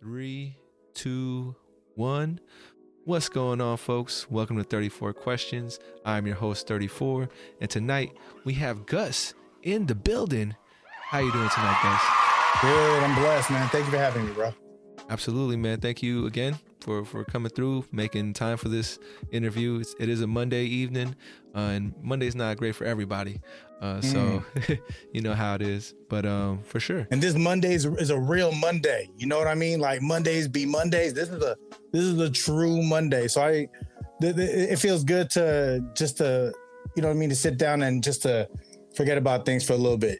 Three, two, one. What's going on, folks? Welcome to 34 Questions. I'm your host, 34, and tonight we have Gus in the building. How you doing tonight, Gus? Good. I'm blessed, man. Thank you for having me, bro. Absolutely, man. Thank you again for for coming through, making time for this interview. It's, it is a Monday evening, uh, and Monday's not great for everybody. Uh, so Mm. you know how it is, but um, for sure. And this Monday is, is a real Monday. You know what I mean? Like Mondays be Mondays. This is a this is a true Monday. So I, th- th- it feels good to just to, you know what I mean, to sit down and just to forget about things for a little bit.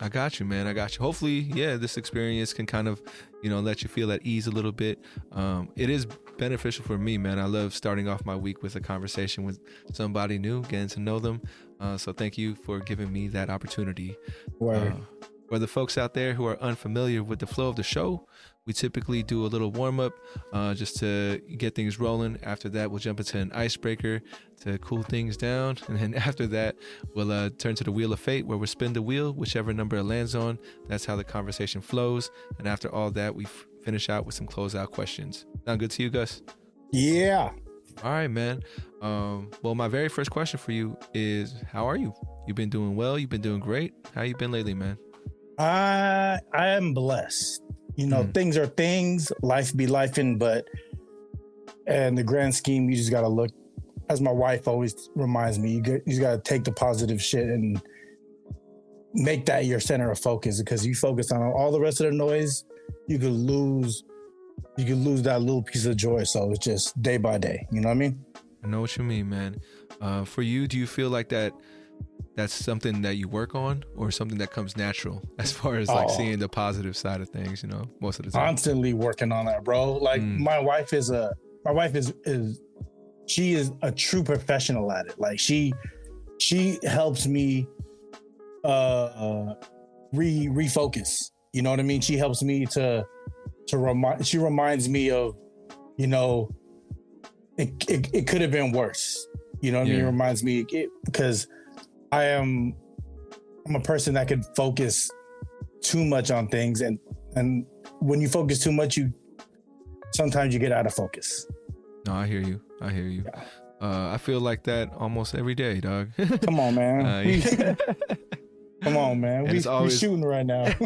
I got you, man. I got you. Hopefully, yeah, this experience can kind of, you know, let you feel at ease a little bit. Um, it is beneficial for me, man. I love starting off my week with a conversation with somebody new, getting to know them. Uh, so thank you for giving me that opportunity. Word. Uh, for the folks out there who are unfamiliar with the flow of the show, we typically do a little warm up uh, just to get things rolling. After that, we'll jump into an icebreaker to cool things down. And then after that, we'll uh, turn to the wheel of fate where we'll spin the wheel, whichever number it lands on. That's how the conversation flows. And after all that, we f- finish out with some closeout questions. Sound good to you, Gus? yeah. All right, man. Um, well, my very first question for you is How are you? You've been doing well. You've been doing great. How you been lately, man? I I am blessed. You know, Mm. things are things. Life be life lifing, but and the grand scheme, you just gotta look. As my wife always reminds me, you get, you just gotta take the positive shit and make that your center of focus. Because you focus on all the rest of the noise, you could lose. You could lose that little piece of joy. So it's just day by day. You know what I mean? I know what you mean, man. Uh, for you, do you feel like that that's something that you work on or something that comes natural as far as like Oh. seeing the positive side of things, you know, most of the time? constantly working on that, bro. Like Mm. my wife is a my wife is is she is a true professional at it. Like she she helps me uh, uh re refocus. You know what I mean? She helps me to to remind she reminds me of, you know, it it, it could have been worse. You know what I mean? It reminds me it, because I am I'm a person that could focus too much on things and and when you focus too much you sometimes you get out of focus No, I hear you. I hear you. Uh, I feel like that almost every day, dog. come on man Uh, yeah. come on man And we, always- shooting right now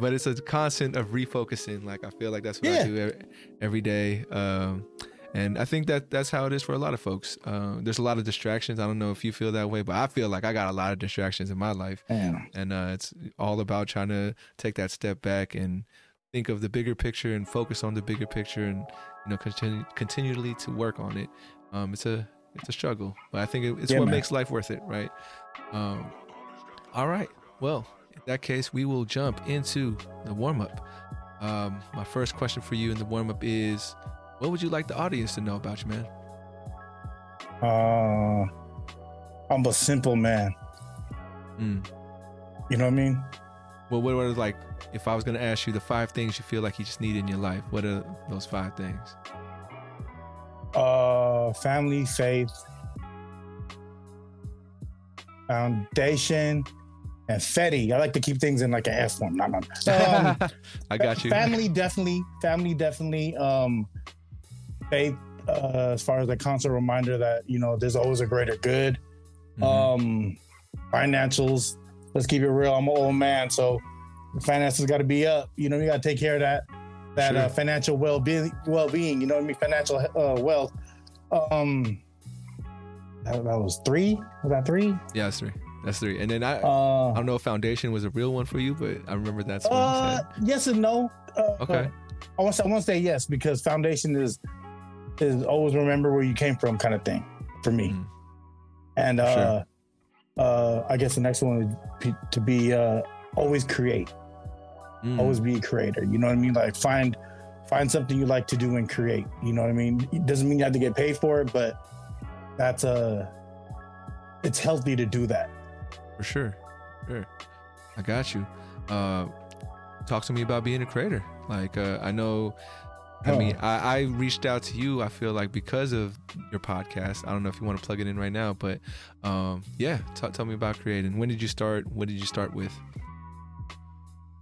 but it's a constant of refocusing. Like I feel like that's what I do every, every day. Um, and I think that that's how it is for a lot of folks. Uh, there's a lot of distractions. I don't know if you feel that way, but I feel like I got a lot of distractions in my life. Man, and uh, it's all about trying to take that step back and think of the bigger picture and focus on the bigger picture and you know continue continually to work on it um it's a it's a struggle but i think it, it's Yeah, what man. makes life worth it right um all right well in that case we will jump into the warm-up um my first question for you in the warm-up is what would you like the audience to know about you man uh i'm a simple man mm. you know what i mean well what are like if i was going to ask you the five things you feel like you just need in your life what are those five things uh family faith foundation and fetty i like to keep things in like an f form not no, no. um, I got you. Family definitely, family definitely. Um, faith, uh, as far as a constant reminder that you know there's always a greater good. Mhm. Um, financials. Let's keep it real. I'm an old man, so finances got to be up. You know, you got to take care of that that uh, financial well being. Well being. You know what I mean? Financial uh, wealth. Um, that, that was three. Was that three? yeah, that's three. That's three. And then I, I Uh, don't know if foundation was a real one for you, but I remember that's uh, yes and no. Uh, Okay. I want to I want to say yes because foundation is is always remember where you came from kind of thing for me. Mm. And uh uh I guess the next one would be to be uh always create. Mm. Always be a creator. You know what I mean? Like find find something you like to do and create. You know what I mean? It doesn't mean you have to get paid for it, but that's a it's healthy to do that. for sure. Sure. I got you. Uh, talk to me about being a creator. Like, uh, I know, I mean, I, I reached out to you, I feel like because of your podcast. I don't know if you want to plug it in right now, but um, yeah, t- tell me about creating. When did you start? What did you start with?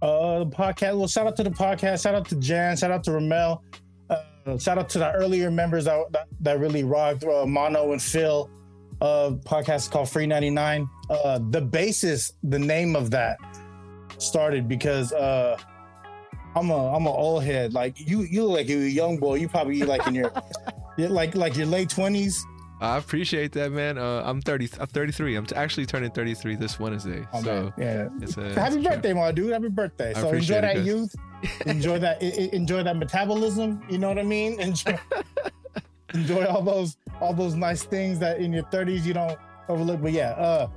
Uh, the podcast. Well, shout out to the podcast. Shout out to Jan. Shout out to Ramel. Uh, shout out to the earlier members that that, that really rocked. Uh, Mono and Phil. Uh, podcast called Free ninety nine. Uh, the basis, the name of that started because uh, I'm a I'm an old head. Like you, you look like you're a young boy. You probably like in your, you're like like your late twenties. I appreciate that, man. Uh, I'm 30. I'm 33. I'm t- actually turning 33 this Wednesday. Oh, so man. yeah, it's a happy it's a- birthday, my dude. Happy birthday. I So enjoy that guys. youth. enjoy that. enjoy that metabolism. You know what I mean? Enjoy, enjoy all those all those nice things that in your 30s you don't overlook. But yeah, uh,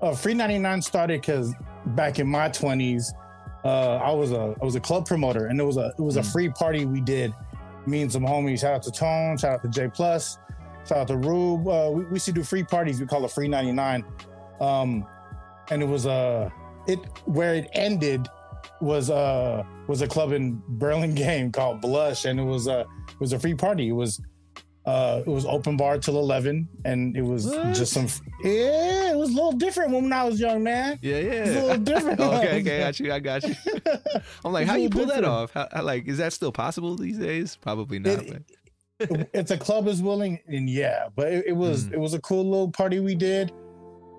uh Free 99 started because back in my 20s, uh, I was a I was a club promoter, and it was a it was a Mm. free party we did. Me and some homies. Shout out to Tone. Shout out to J Plus. Shout out to Rube. Uh, we, we used to do free parties. We call it Free 99. Um, and it was uh it where it ended was uh was a club in Burlingame called Blush, and it was uh it was a free party. It was uh it was open bar till eleven, and it was What? just some yeah, it was a little different when I was young, man. Yeah, yeah It was a little different. Okay, okay, I got you. I got you. I'm like, how you pull that off? How, how- like, is that still possible these days? Probably not. It- but- it's a club is willing, and yeah, but it, it was Mm. it was a cool little party we did.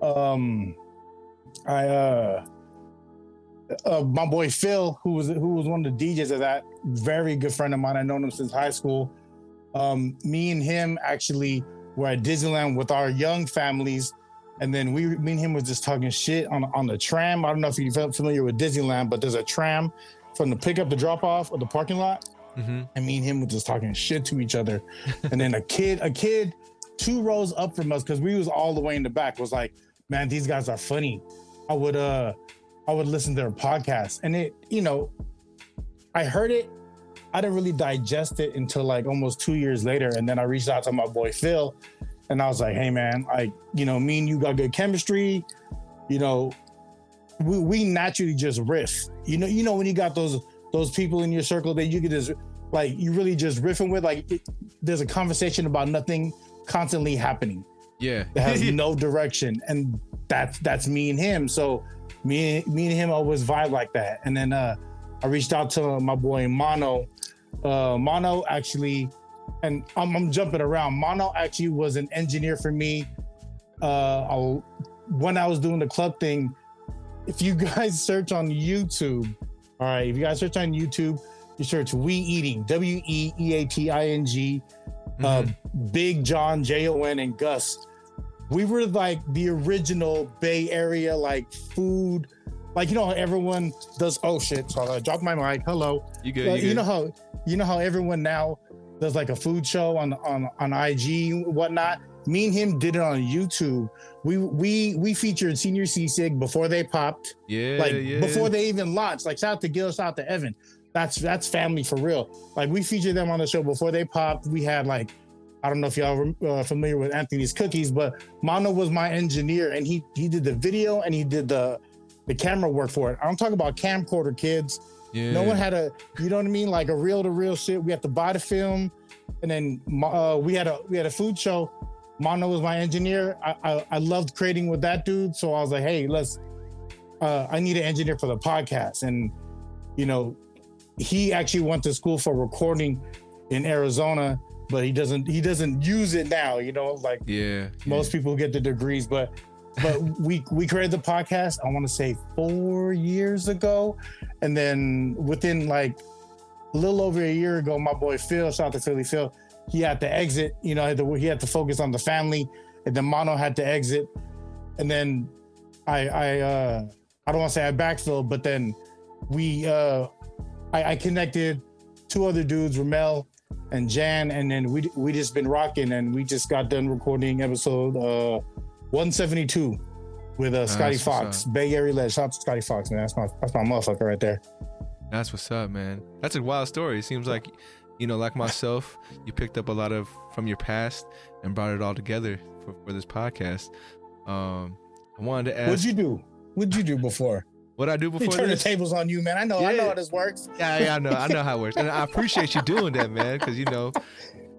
Um, I uh, uh, my boy Phil, who was who was one of the DJs of that, very good friend of mine. I've known him since high school. Um, me and him actually were at Disneyland with our young families, and then we, me and him was just talking shit on on the tram. I don't know if you're familiar with Disneyland, but there's a tram from the pickup to drop off of the parking lot Mhm. and me and him were just talking shit to each other. and then a kid, a kid, two rows up from us, because we was all the way in the back, was like, "Man, these guys are funny." I would, uh, I would listen to their podcast, and it, you know, I heard it. I didn't really digest it until like almost two years later, and then I reached out to my boy Phil, and I was like, "Hey, man, like, you know, me and you got good chemistry. You know, we we naturally just riff. You know, you know when you got those those people in your circle that you could just like you really just riffing with like it, there's a conversation about nothing constantly happening Yeah. that has no direction and that's that's me and him so me me and him always vibe like that and then uh i reached out to my boy mono uh mono actually and i'm, I'm jumping around mono actually was an engineer for me uh when i was doing the club thing if you guys search on youtube all right if you guys search on youtube you search we eating w-e-e-a-t-i-n-g uh, Mhm. Big John, J O N, and Gus. We were like the original Bay Area like food. Like you know how everyone does. Oh shit! So I dropped my mic. Hello. you good? Uh, You, you know how you know how everyone now does like a food show on on on IG whatnot. Me and him did it on YouTube. We we we featured Señor Sisig before they popped yeah, like yeah. before they even launched. Like shout out to Gil, shout out to Evan. That's that's family for real. Like we featured them on the show before they popped. We had like I don't know if y'all are uh, familiar with Anthony's Cookies, but Mono was my engineer and he he did the video and he did the the camera work for it. I'm talking about camcorder kids. Yeah. No one had a you know what I mean like a reel to reel shit. We had to buy the film, and then uh, we had a we had a food show. Mono was my engineer. I, I I loved creating with that dude, so I was like, hey, let's. Uh, I need an engineer for the podcast, and you know, he actually went to school for recording in Arizona, but he doesn't he doesn't use it now. You know, like Yeah. most people get the degrees, but but we we created the podcast. I want to say four years ago, and then within like a little over a year ago, my boy Phil, shout out to Philly Phil, he had to exit. You know, had to, he had to focus on the family, and then Mono had to exit, and then I I uh I don't want to say I backfilled, but then we uh I, I connected two other dudes, Ramel and Jan, and then we we just been rocking, and we just got done recording episode uh 172 with uh Scotty Fox, Bay Area Ledge. Shout out to Scotty Fox, man. That's my that's my motherfucker right there. That's what's up, man. That's a wild story. It seems like, you know, like myself, you picked up a lot of from your past and brought it all together for, for this podcast. Um, I wanted to ask What'd you do? What'd you do before? what I do We before turn the tables on you, man. I know, yeah. I know how this works. Yeah, yeah, I know, I know how it works, and I appreciate you doing that, man. Because you know,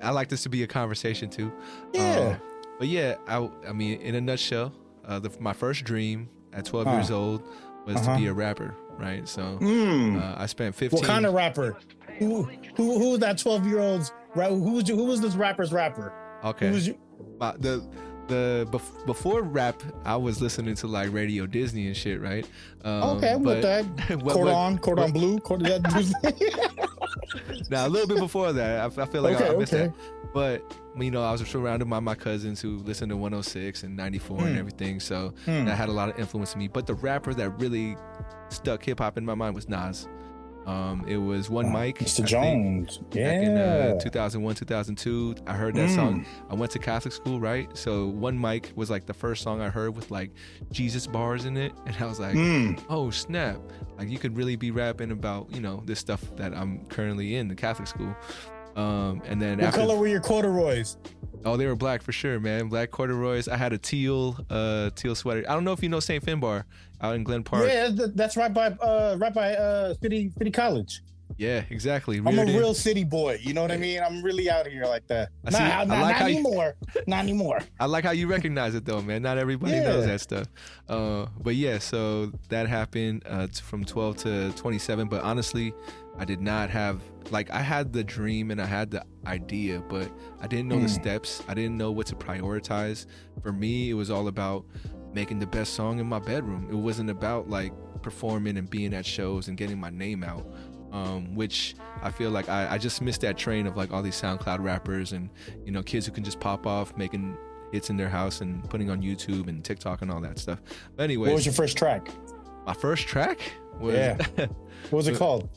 I like this to be a conversation too. Yeah. Um, but yeah, I, I mean, in a nutshell, uh, the, my first dream at 12 Huh. years old was Uh-huh. to be a rapper, right? So Mm. uh, I spent 15. what kind of rapper? Who who who was that twelve year old's? Who was who was this rapper's rapper? okay. Who was you? Uh, the the bef- before rap, I was listening to like Radio Disney and shit, right? Um, Okay, I'm with that. what- Cordon, Cordon Bleu, Cordon. Now a little bit before that, I, I feel like Okay, I, I missed okay. that. But you know, I was surrounded by my cousins who listened to 106 and 94 and Hmm. everything, so Hmm. that had a lot of influence on me. But the rapper that really stuck hip hop in my mind was Nas. Um, it was One Mic, Mr. I think, Jones. back in uh, 2001, 2002. I heard that Mm. song. I went to Catholic school, right? So One Mic was like the first song I heard with like Jesus bars in it, and I was like, Mm. oh snap like you could really be rapping about you know this stuff that i'm currently in the catholic school um and then What after color were your corduroys? oh they were black for sure man black corduroys i had a teal uh teal sweater i don't know if you know st Finn Barr out in glen park Yeah, that's right by uh right by uh City City College. Yeah, exactly I'm a Reared in- real city boy. You know what I mean? I'm really out here like that. I see- nah, I not, like you- anymore. not anymore. I like how you recognize it though, man. Not everybody knows that stuff. Uh, but yeah, so that happened uh, from 12 to 27. But honestly, I did not have like I had the dream and I had the idea, but I didn't know the Mm. steps. I didn't know what to prioritize. For me, it was all about making the best song in my bedroom. It wasn't about like performing and being at shows and getting my name out. Um, which I feel like I, I just missed that train of like all these SoundCloud rappers and you know kids who can just pop off making hits in their house and putting on YouTube and TikTok and all that stuff. But anyways, What was your first track? my first track was Yeah. What was it called?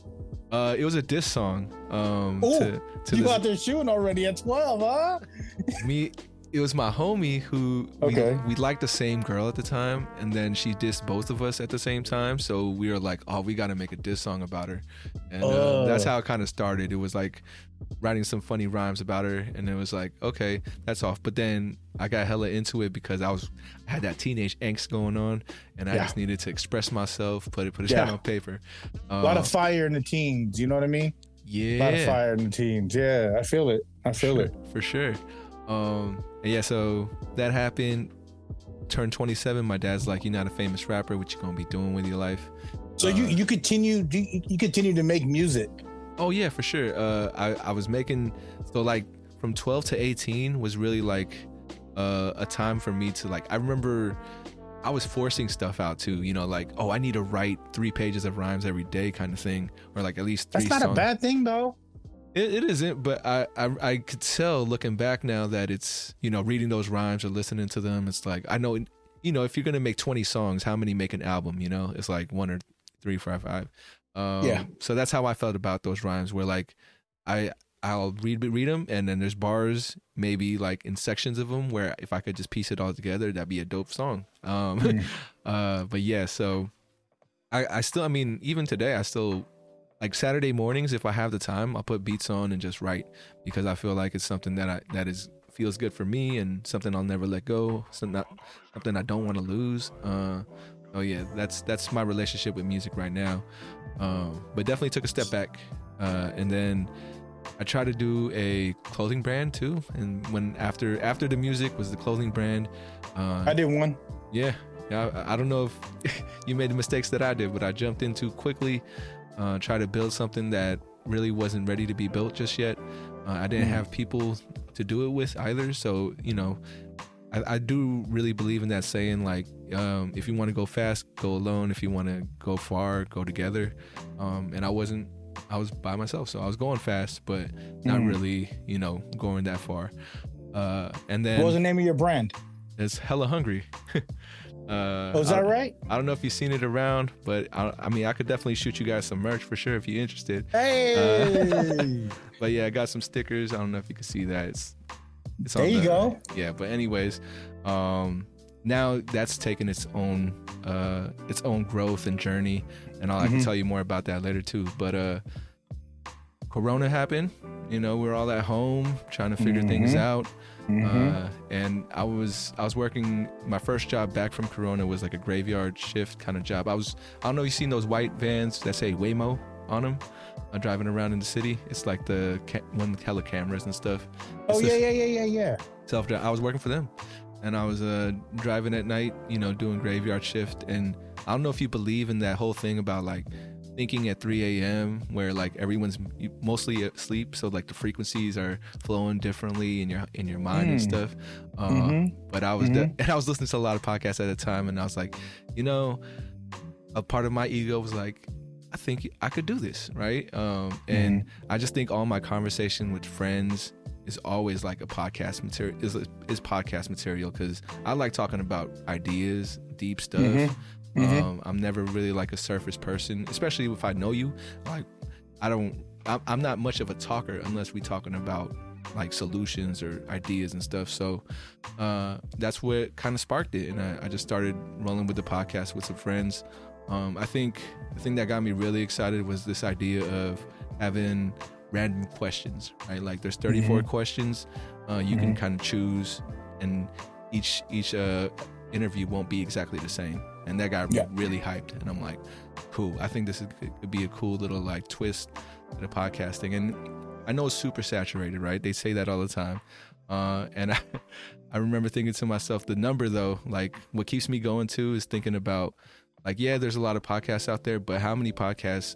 Uh, it was a diss song. Um, Ooh, to, to You this- out there shooting already at 12, huh? me it was my homie who we, Okay. we liked the same girl at the time and then she dissed both of us at the same time so we were like oh we got to make a diss song about her and uh, Oh. that's how it kind of started it was like writing some funny rhymes about her and it was like okay that's off but then i got hella into it because i was I had that teenage angst going on and i Yeah. just needed to express myself put it put it Yeah. on paper um, A lot of fire in the teens. You know what I mean? yeah A lot of fire in the teens. Yeah, I feel it. I feel sure, it. for sure. Um, and yeah, so that happened. Turned 27. My dad's like, "You're not a famous rapper. What you gonna be doing with your life?" So you Uh, you continue you, you continue to make music. Oh yeah, for sure. Uh, I I was making so like from 12 to 18 was really like uh, a time for me to like. I remember I was forcing stuff out too. You know, like oh, I need to write three pages of rhymes every day, kind of thing, or like at least three. That's not a bad thing though. It, it isn't, but I, I I could tell looking back now that it's you know reading those rhymes or listening to them. It's like I know you know if you're gonna make 20 songs, how many make an album? You know, it's like one or three, four, five. Um, Yeah. So that's how I felt about those rhymes. Where like I I'll read read them, and then there's bars maybe like in sections of them where if I could just piece it all together, that'd be a dope song. Um, Mm. uh, but yeah, so I I still I mean even today I still like Saturday mornings if I have the time I'll put beats on and just write because I feel like it's something that I that is feels good for me and something I'll never let go something not, something I don't want to lose uh oh yeah that's that's my relationship with music right now um but definitely took a step back uh and then I tried to do a clothing brand too and when after after the music was the clothing brand uh I did one. yeah, yeah. I, I don't know if you made the mistakes that I did, but I jumped in too quickly, uh, tried to build something that really wasn't ready to be built just yet. Uh, I didn't Mhm. have people to do it with either, so you know, I, I do really believe in that saying. Like, um, if you want to go fast, go alone. If you want to go far, go together. Um, and I wasn't. I was by myself, so I was going fast, but not Mhm. really, you know, going that far. Uh, and then What was the name of your brand? it's hella hungry. uh, Oh, is I, that right? I don't know if you've seen it around, but I, I mean, I could definitely shoot you guys some merch for sure if you're interested. Hey. But yeah, I got some stickers. I don't know if you can see that. It's, it's There you the- go. Yeah, but anyways, um, now that's taken its own uh, its own growth and journey, and I'll, I can Mhm. tell you more about that later too. But uh, Corona happened. You know, we're all at home trying to figure things Mhm. out. Mhm. Uh, and I was I was working my first job back from Corona was like a graveyard shift kind of job. I was I don't know if you've seen those white vans that say Waymo on them, uh, driving around in the city. It's like the ca- one with hella cameras and stuff. oh It's yeah, this yeah, yeah, yeah, yeah. Self drive. I was working for them, and I was uh, driving at night, you know, doing graveyard shift, and I don't know if you believe in that whole thing about like thinking at 3 a.m. where like everyone's mostly asleep, so like the frequencies are flowing differently in your in your mind mm. and hmm. stuff. Uh, mm-hmm. But I was mm-hmm. de- and I was listening to a lot of podcasts at the time, and I was like, you know, a part of my ego was like, I think I could do this, right? Um, and mm-hmm. I just think all my conversation with friends is always like a podcast material is is podcast material because I like talking about ideas, deep stuff. Mm-hmm. Mm-hmm. Um, I'm never really like a surface person, especially if I know you. Like, I don't. I'm not much of a talker unless we're talking about like solutions or ideas and stuff. So uh, that's what kind of sparked it, and I, I, just started rolling with the podcast with some friends. Um, I think the thing that got me really excited was this idea of having random questions, right? Like there's 34 mm-hmm. questions. Uh, you mm-hmm. can kind of choose, and each each uh, interview won't be exactly the same and that got me yeah. really hyped. And I'm like, cool. I think this is, could be a cool little like twist to the podcasting. And I know it's super saturated, right? They say that all the time. Uh, and I, I remember thinking to myself, the number though, like what keeps me going too is thinking about, like, yeah, there's a lot of podcasts out there, but how many podcasts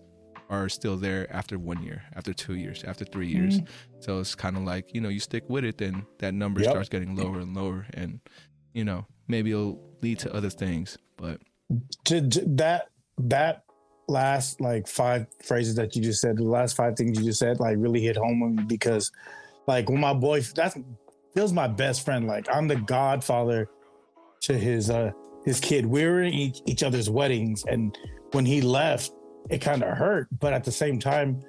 are still there after one year, after two years, after three years? Mm-hmm. So it's kind of like, you know, you stick with it, then that number yep. starts getting lower and lower. And, you know, maybe it'll lead to other things. But that that last like five phrases that you just said, the last five things you just said, like really hit home with me because, like, when my boy, that's Phil's my best friend. Like, I'm the godfather to his uh his kid. We were in each, each other's weddings, and when he left, it kind of hurt. But at the same time,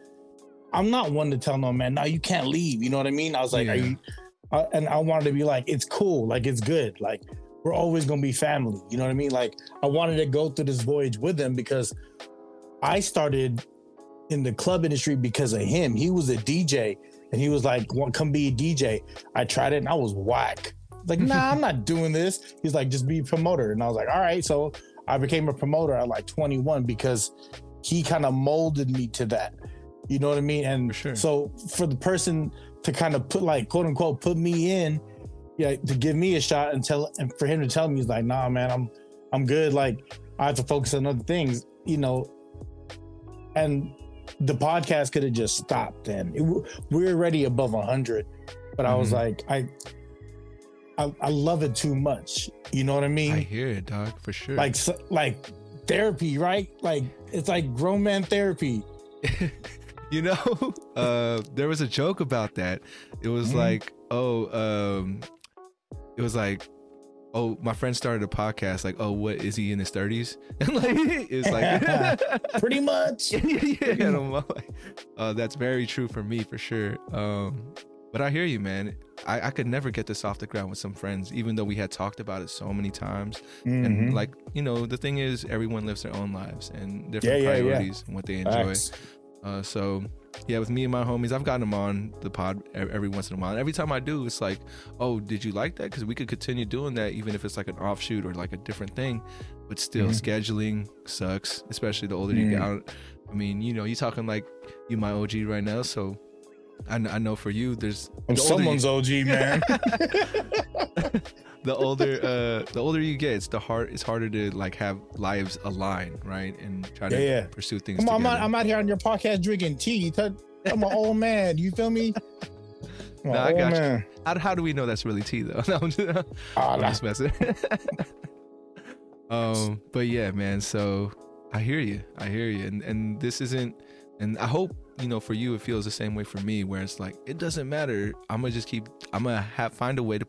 I'm not one to tell no man, no, you can't leave. You know what I mean? I was like, yeah. you, uh, and I wanted to be like, it's cool, like it's good, like we're always gonna be family. You know what I mean? Like I wanted to go through this voyage with him because I started in the club industry because of him. He was a DJ and he was like, come be a DJ. I tried it and I was whack. Like, nah, I'm not doing this. He's like, just be a promoter. And I was like, all right. So I became a promoter at like 21 because he kind of molded me to that. You know what I mean? And for sure. so for the person to kind of put like quote unquote put me in yeah, to give me a shot and tell and for him to tell me he's like, nah, man, I'm I'm good. Like I have to focus on other things, you know. And the podcast could have just stopped and It, we're already above hundred, but mm-hmm. I was mm-hmm. like, I, I, I love it too much. You know what I mean? I hear it, dog, for sure. Like like therapy, right? Like it's like grown man therapy. you know, uh, there was a joke about that. It was mm-hmm. like, oh, um, it was like, oh, my friend started a podcast. Like, oh, what is he in his thirties? And like, it's like pretty much. yeah, yeah. And I'm like, uh, that's very true for me for sure. Um, but I hear you, man. I, I could never get this off the ground with some friends, even though we had talked about it so many times. Mm-hmm. And like, you know, the thing is, everyone lives their own lives and different yeah, priorities yeah. and what they enjoy. Uh, so yeah, with me and my homies, I've gotten them on the pod every once in a while. And every time I do, it's like, oh, did you like that? Because we could continue doing that, even if it's like an offshoot or like a different thing. But still, mm-hmm. scheduling sucks, especially the older mm-hmm. you get mm. I mean, you know, you're talking like you my OG right now, so I, I know for you, there's the someone's you, OG, man. the older uh the older you get, it's the hard it's harder to like have lives align, right? And try to yeah, pursue things. I'm, I'm, out, I'm, out, here on your podcast drinking tea. I'm an old man. You feel me? No, I got man. you. How, how do we know that's really tea though? No, I'm just, oh, I'm just messing. um, but yeah, man. So I hear you. I hear you. And and this isn't. And I hope you know for you it feels the same way for me, where it's like it doesn't matter. I'm gonna just keep. I'm gonna have find a way to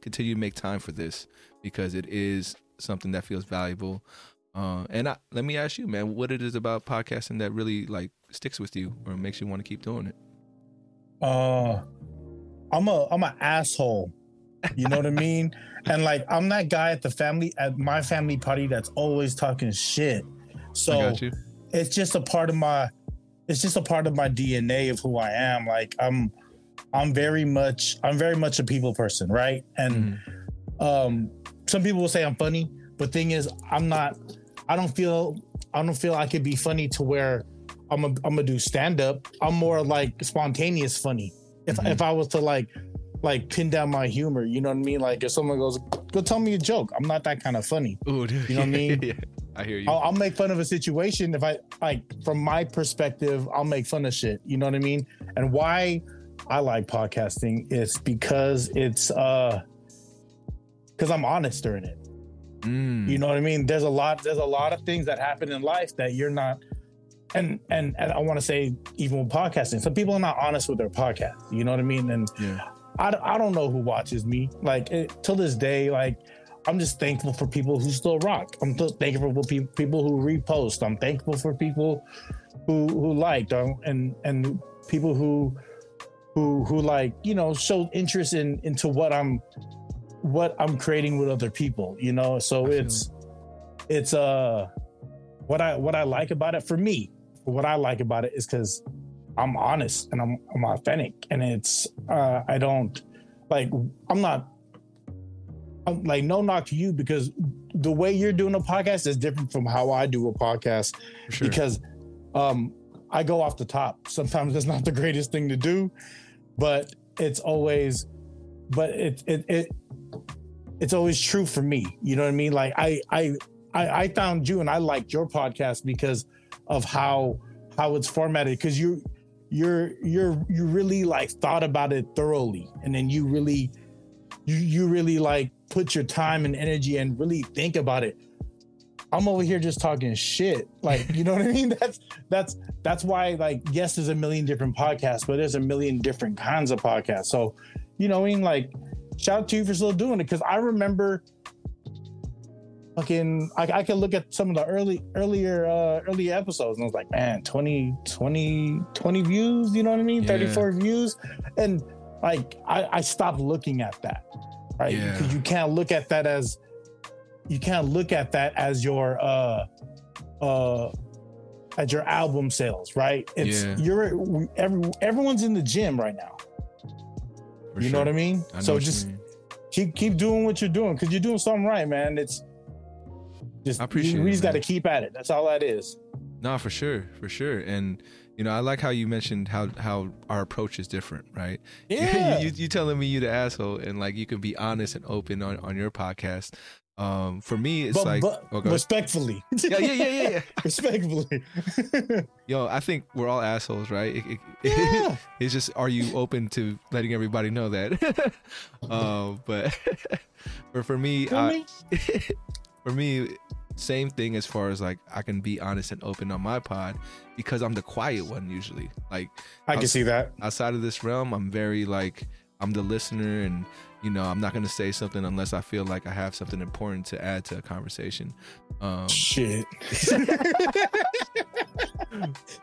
continue to make time for this because it is something that feels valuable. Uh, and I, let me ask you, man, what it is about podcasting that really like sticks with you or makes you want to keep doing it? Uh, I'm a I'm an asshole. You know what I mean? And like I'm that guy at the family at my family party that's always talking shit. So it's just a part of my it's just a part of my DNA of who I am. Like I'm I'm very much I'm very much a people person, right? And mm-hmm. um, some people will say I'm funny, but thing is, I'm not. I don't feel I don't feel I could be funny to where I'm a, I'm gonna do stand up. I'm more like spontaneous funny. If mm-hmm. if I was to like like pin down my humor, you know what I mean? Like if someone goes, "Go tell me a joke," I'm not that kind of funny. Ooh, dude. You know what I mean? yeah. I hear you. I'll, I'll make fun of a situation if I like from my perspective. I'll make fun of shit. You know what I mean? And why I like podcasting is because it's uh because I'm honest during it. Mm, You know what I mean? There's a lot. There's a lot of things that happen in life that you're not. And and and I want to say even with podcasting, some people are not honest with their podcast. You know what I mean? And yeah. I, I don't know who watches me. Like it, till this day, like I'm just thankful for people who still rock. I'm still thankful for pe- people who repost. I'm thankful for people who who liked um, and and people who who who like you know showed interest in into what I'm what I'm creating with other people. You know, so it's it's uh what I what I like about it for me. What I like about it is because I'm honest and I'm I'm authentic and it's uh I don't like I'm not like no knock to you because the way you're doing a podcast is different from how I do a podcast sure. because um I go off the top. Sometimes it's not the greatest thing to do, but it's always but it it it it's always true for me. You know what I mean? Like I I I, I found you and I liked your podcast because of how how it's formatted because you you're you're you really like thought about it thoroughly and then you really you you really like put your time and energy and really think about it. I'm over here just talking shit. Like you know what i mean? That's that's that's why like yes there's a million different podcasts but there's a million different kinds of podcasts. So you know what i mean? Like shout out to you for still doing it because i remember fucking I, I can look at some of the early earlier uh earlier episodes and I was like man 20 20 20 views you know what I mean? Yeah. 34 views. And like I, I stopped looking at that right Yeah. because you can't look at that as you can't look at that as your uh uh as your album sales right it's Yeah. you're every, everyone's in the gym right now For you sure. know what I mean I so just mean. keep keep doing what you're doing because you're doing something right, man. It's just I appreciate we just got to keep at it. That's all that is. No, for sure, for sure. And you know, I like how you mentioned how how our approach is different, right? Yeah. you, you telling me you the asshole, and like you can be honest and open on on your podcast. Um, for me, it's but, like, but oh, respectfully, yeah, yeah, yeah, yeah, yeah. respectfully. Yo, I think we're all assholes, right? It- it- yeah, it's just, are you open to letting everybody know that? um, but for for me, I, me? for me same thing as far as like i can be honest and open on my pod because i'm the quiet one usually like I can see that. outside of this realm i'm very like i'm the listener and you know i'm not going to say something unless i feel like i have something important to add to a conversation um Shit.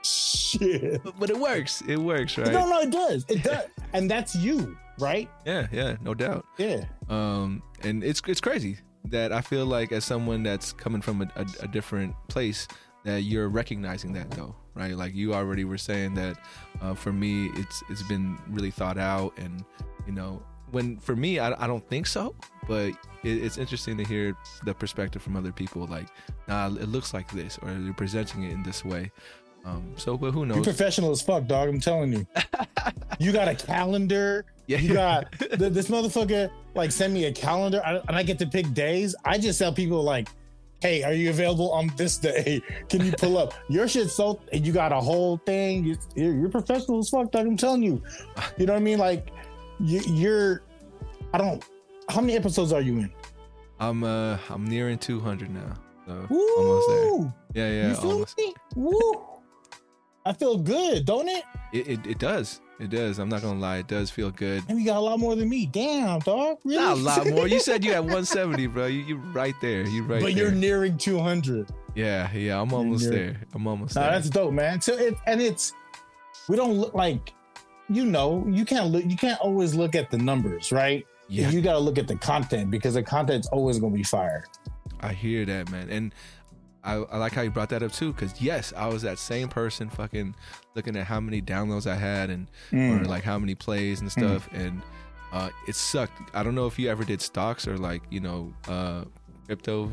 Shit. but, but it works it works right No, no, it does. It does, and that's you, right? yeah yeah no doubt Yeah. um and it's it's crazy that i feel like as someone that's coming from a, a, a different place that you're recognizing that though right? Like you already were saying that uh, for me it's it's been really thought out and you know when for me i, I don't think so but it, it's interesting to hear the perspective from other people like nah it looks like this or you're presenting it in this way um so but who You're knows professional as fuck, dog. I'm telling you. you got a calendar. yeah You got th- this motherfucker like send me a calendar I- and I get to pick days. I just tell people like, "Hey, are you available on this day? Can you pull up?" Your shit's so you got a whole thing. You- You're, you're professional as fuck. Dog, I'm telling you. You know what I mean? Like, you, you're. I don't. How many episodes are you in? i'm uh i'm nearing 200 now so almost there yeah yeah you feel almost me? Woo! I feel good, don't it? It, it, it does. It does. I'm not gonna lie. It does feel good. And you got a lot more than me. Damn, dog. Really? Not a lot more. You said you had 170, bro. You you right there. You right but there. you're nearing 200. yeah, yeah. I'm almost there. I'm almost Nah, there. that's dope, man. So it and it's we don't look like you know you can't look you can't always look at the numbers, right? yeah, You got to look at the content because the content's always gonna be fire. I hear that, man. And I, I like how you brought that up too, because yes, I was that same person, fucking looking at how many downloads I had and Mm. or like how many plays and stuff, and uh, it sucked. I don't know if you ever did stocks or like you know uh, crypto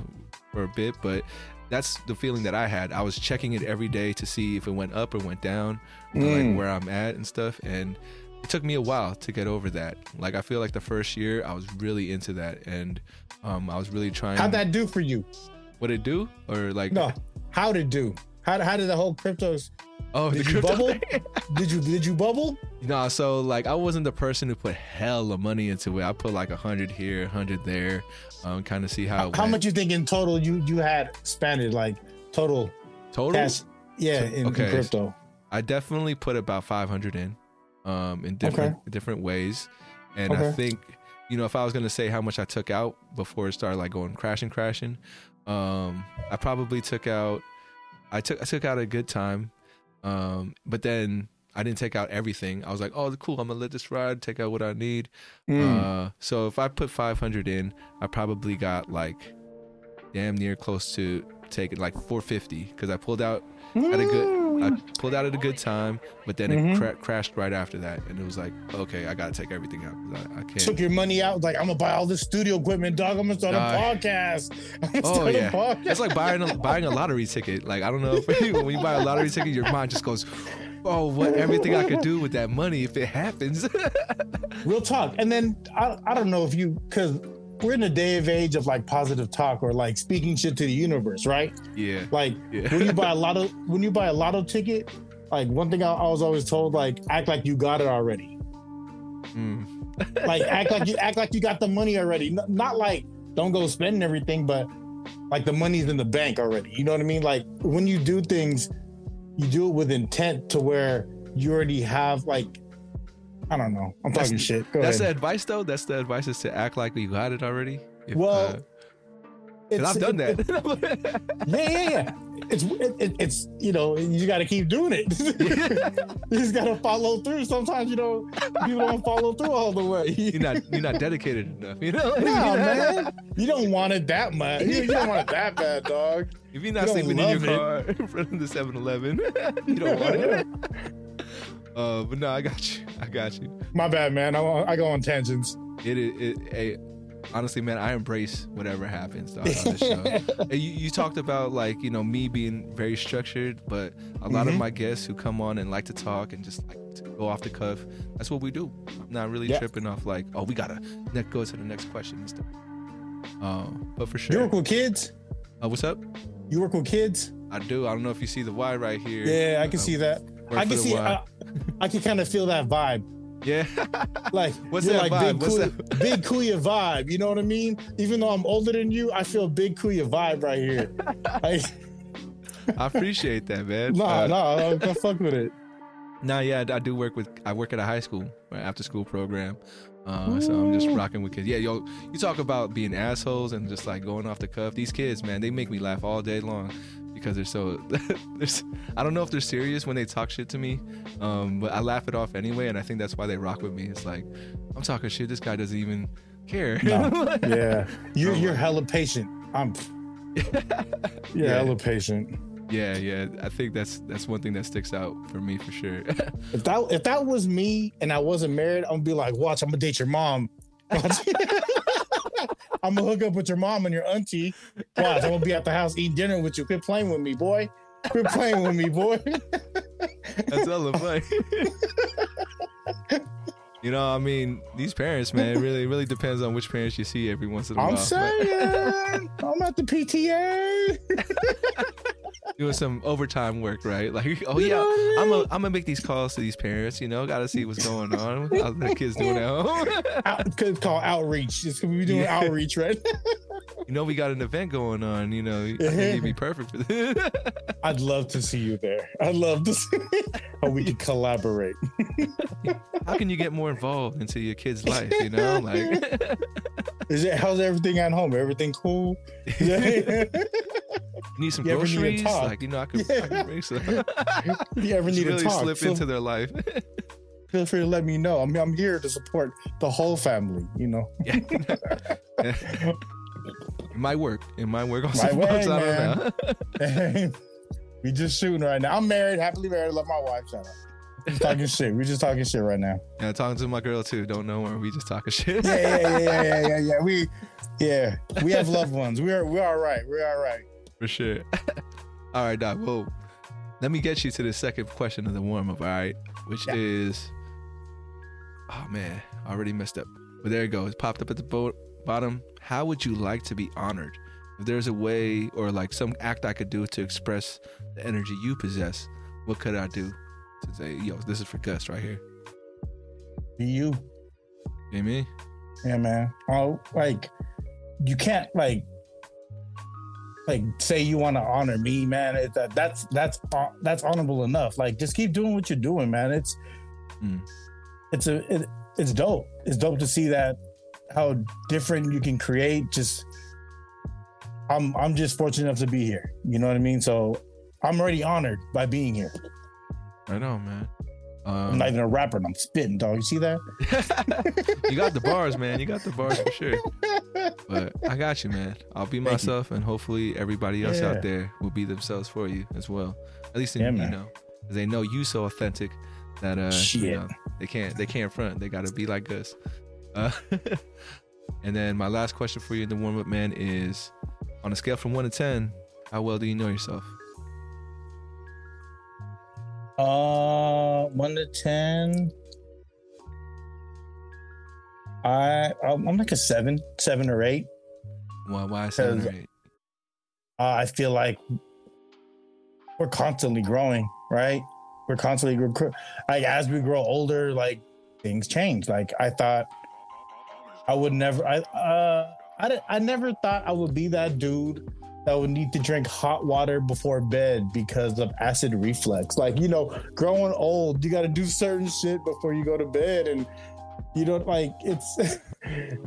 for a bit, but that's the feeling that I had. I was checking it every day to see if it went up or went down, or Mm. like where I'm at and stuff, and it took me a while to get over that. Like I feel like the first year I was really into that, and um, I was really trying. How'd that do for you? What it do or like No, how to do? How how did the whole cryptos? Oh, Did the you bubble? Did you did you bubble? Nah, so like I wasn't the person who put hell of money into it. I put like a hundred here, a hundred there, um, kind of see how. How went. much you think in total you you had spent it like total total? cash? Yeah, in, in crypto. I definitely put about five hundred in, um, in different different ways, and I think you know if I was gonna say how much I took out before it started like going crashing, crashing, um, I probably took out. I took I took out a good time, um, but then I didn't take out everything. I was like, oh, cool, I'm gonna let this ride, take out what I need. Mm. Uh, so if I put 500 in, I probably got like damn near close to taking like 450 because I pulled out at a good, I pulled out at a good time, but then Mhm. it cra- crashed right after that, and it was like, okay, I gotta take everything out. I, I can't. Took your money out, like I'm gonna buy all this studio equipment, dog. I'm gonna start Nah. a podcast. I'm Oh start yeah, a podcast. it's like buying a, buying a lottery ticket. Like I don't know if when you buy a lottery ticket, your mind just goes, "Oh, what everything I could do with that money if it happens." Real talk. And then I, I don't know if you because we're in a day of age of like positive talk or like speaking shit to the universe, right? yeah, Like yeah. when you buy a lot of when you buy a lotto ticket, like one thing I, I was always told, like act like you got it already. Mm. Like act like you act like you got the money already. N- not like don't go spending everything, but like the money's in the bank already. You know what I mean? Like when you do things, you do it with intent to where you already have like I don't know. I'm That's- talking shit. Go That's the advice though. That's the advice is to act like you got it already. If, Well, uh, 'cause It's- I've done it- that. yeah, yeah, yeah. It's it, it- it's you know you got to keep doing it. you just got to follow through. Sometimes you know people don't follow through all the way. you're not you're not dedicated enough. You know. No, man, you don't want it that much. You, you don't want it that bad, dog. If you're not You sleeping in your car in front of the 7-Eleven, you don't want it. Uh, but no, I got you. I got you. My bad, man. I, I go on tangents. It it honestly, man, I embrace whatever happens on the show. And you, you talked about like you know me being very structured, but a lot of Mhm. my guests who come on and like to talk and just like to go off the cuff, that's what we do. I'm not really Yeah. tripping off like, oh, we gotta go to the next question and stuff. Uh, but for sure, You work with kids. uh, what's up? You work with kids. I do. I don't know if you see the Y right here. Yeah, I can Uh, see that. Work I can see. I, can kind of feel that vibe. yeah. Like What's that like vibe? big What's Kuya, big Kuya vibe. You know what I mean? Even though I'm older than you, I feel big Kuya vibe right here. Like, I appreciate that, man. nah, Uh, nah, I, I fuck with it. Nah, yeah, I do work with. I work at a high school, right, after school program. Uh, so I'm just rocking with kids. Yeah, yo, you talk about being assholes and just like going off the cuff. These kids, man, they make me laugh all day long because they're so. they're, s- I don't know if they're serious when they talk shit to me, um, but I laugh it off anyway, and I think that's why they rock with me. It's like I'm talking shit. This guy doesn't even care. No. Yeah, you're Oh, you're hella patient. I'm. You're Yeah. hella patient. yeah, yeah. I think that's that's one thing that sticks out for me for sure. If that if that was me and I wasn't married, I'm gonna be like, watch, I'm gonna date your mom. I'm gonna hook up with your mom and your auntie. Watch, I'm gonna be at the house eating dinner with you. Quit playing with me, boy. Quit playing with me, boy. That's hella funny. you know, I mean, these parents, man, it really, really depends on which parents you see every once in a while. I'm But saying, I'm at the PTA. doing some overtime work, right? Like, oh You yeah, I I'm mean? a, I'm gonna make these calls to these parents. You know, gotta see what's going on. How the kids doing at home. Out, it's called outreach. It's, we doing Yeah. outreach, right? you know, we got an event going on. You know, I think you'd be perfect for this. I'd love to see you there. I'd love to see how we can collaborate. How can you get more involved into your kid's life? You know, like. Is it how's everything at home? Everything cool? Need some You need groceries? talk? Like you know, I could, I Yeah. could bring some. you ever need really to talk? slip feel, into their life. feel free to let me know. I'm I'm here to support the whole family. You know, Yeah. it might work. It might work on some work. I don't know. we just shooting right now. I'm married, happily married. Love my wife. Shut up. Just talking shit. We just talking shit right now. yeah, talking to my girl too. Don't know her. We just talking shit. Yeah, yeah, yeah, yeah, yeah, yeah. We, yeah, we have loved ones. We are, we're all right. We're all right. For sure. all right, Doc. Well, let me get you to the second question of the warm up. All right, which Yeah. is, oh man, I already messed up. But there it goes. Popped up at the bo- bottom. How would you like to be honored? if there's a way or like some act I could do to express the energy you possess, what could I do to say, yo, this is for Gus right here? Be you. You know me? Yeah, man. Oh, like you can't like like say you want to honor me, man. It, that that's that's uh, that's honorable enough. Like just keep doing what you're doing, man. It's Mm. it's a it, it's dope. It's dope to see that how different you can create. Just I'm I'm just fortunate enough to be here. You know what I mean? So I'm already honored by being here. I know, man. I'm Um, not even a rapper and I'm spitting, dog. You see that? you got the bars, man. You got the bars for sure. But I got you, man. I'll be Thank you. myself, and hopefully everybody else Yeah. out there will be themselves for you as well. At least in, Yeah, you know, they know you so authentic that uh, you know, they can't they can't front. They got to be like us. Uh, and then my last question for you in the warm up, man, is on a scale from one to ten, how well do you know yourself? Uh, one to ten. I I'm like a seven, seven or eight. Why why seven or eight? Uh, I feel like we're constantly growing, right? We're constantly like as we grow older, like things change. Like I thought I would never. I uh I I never thought I would be that dude that would need to drink hot water before bed because of acid reflux. Like you know, growing old, you got to do certain shit before you go to bed, and you don't like it's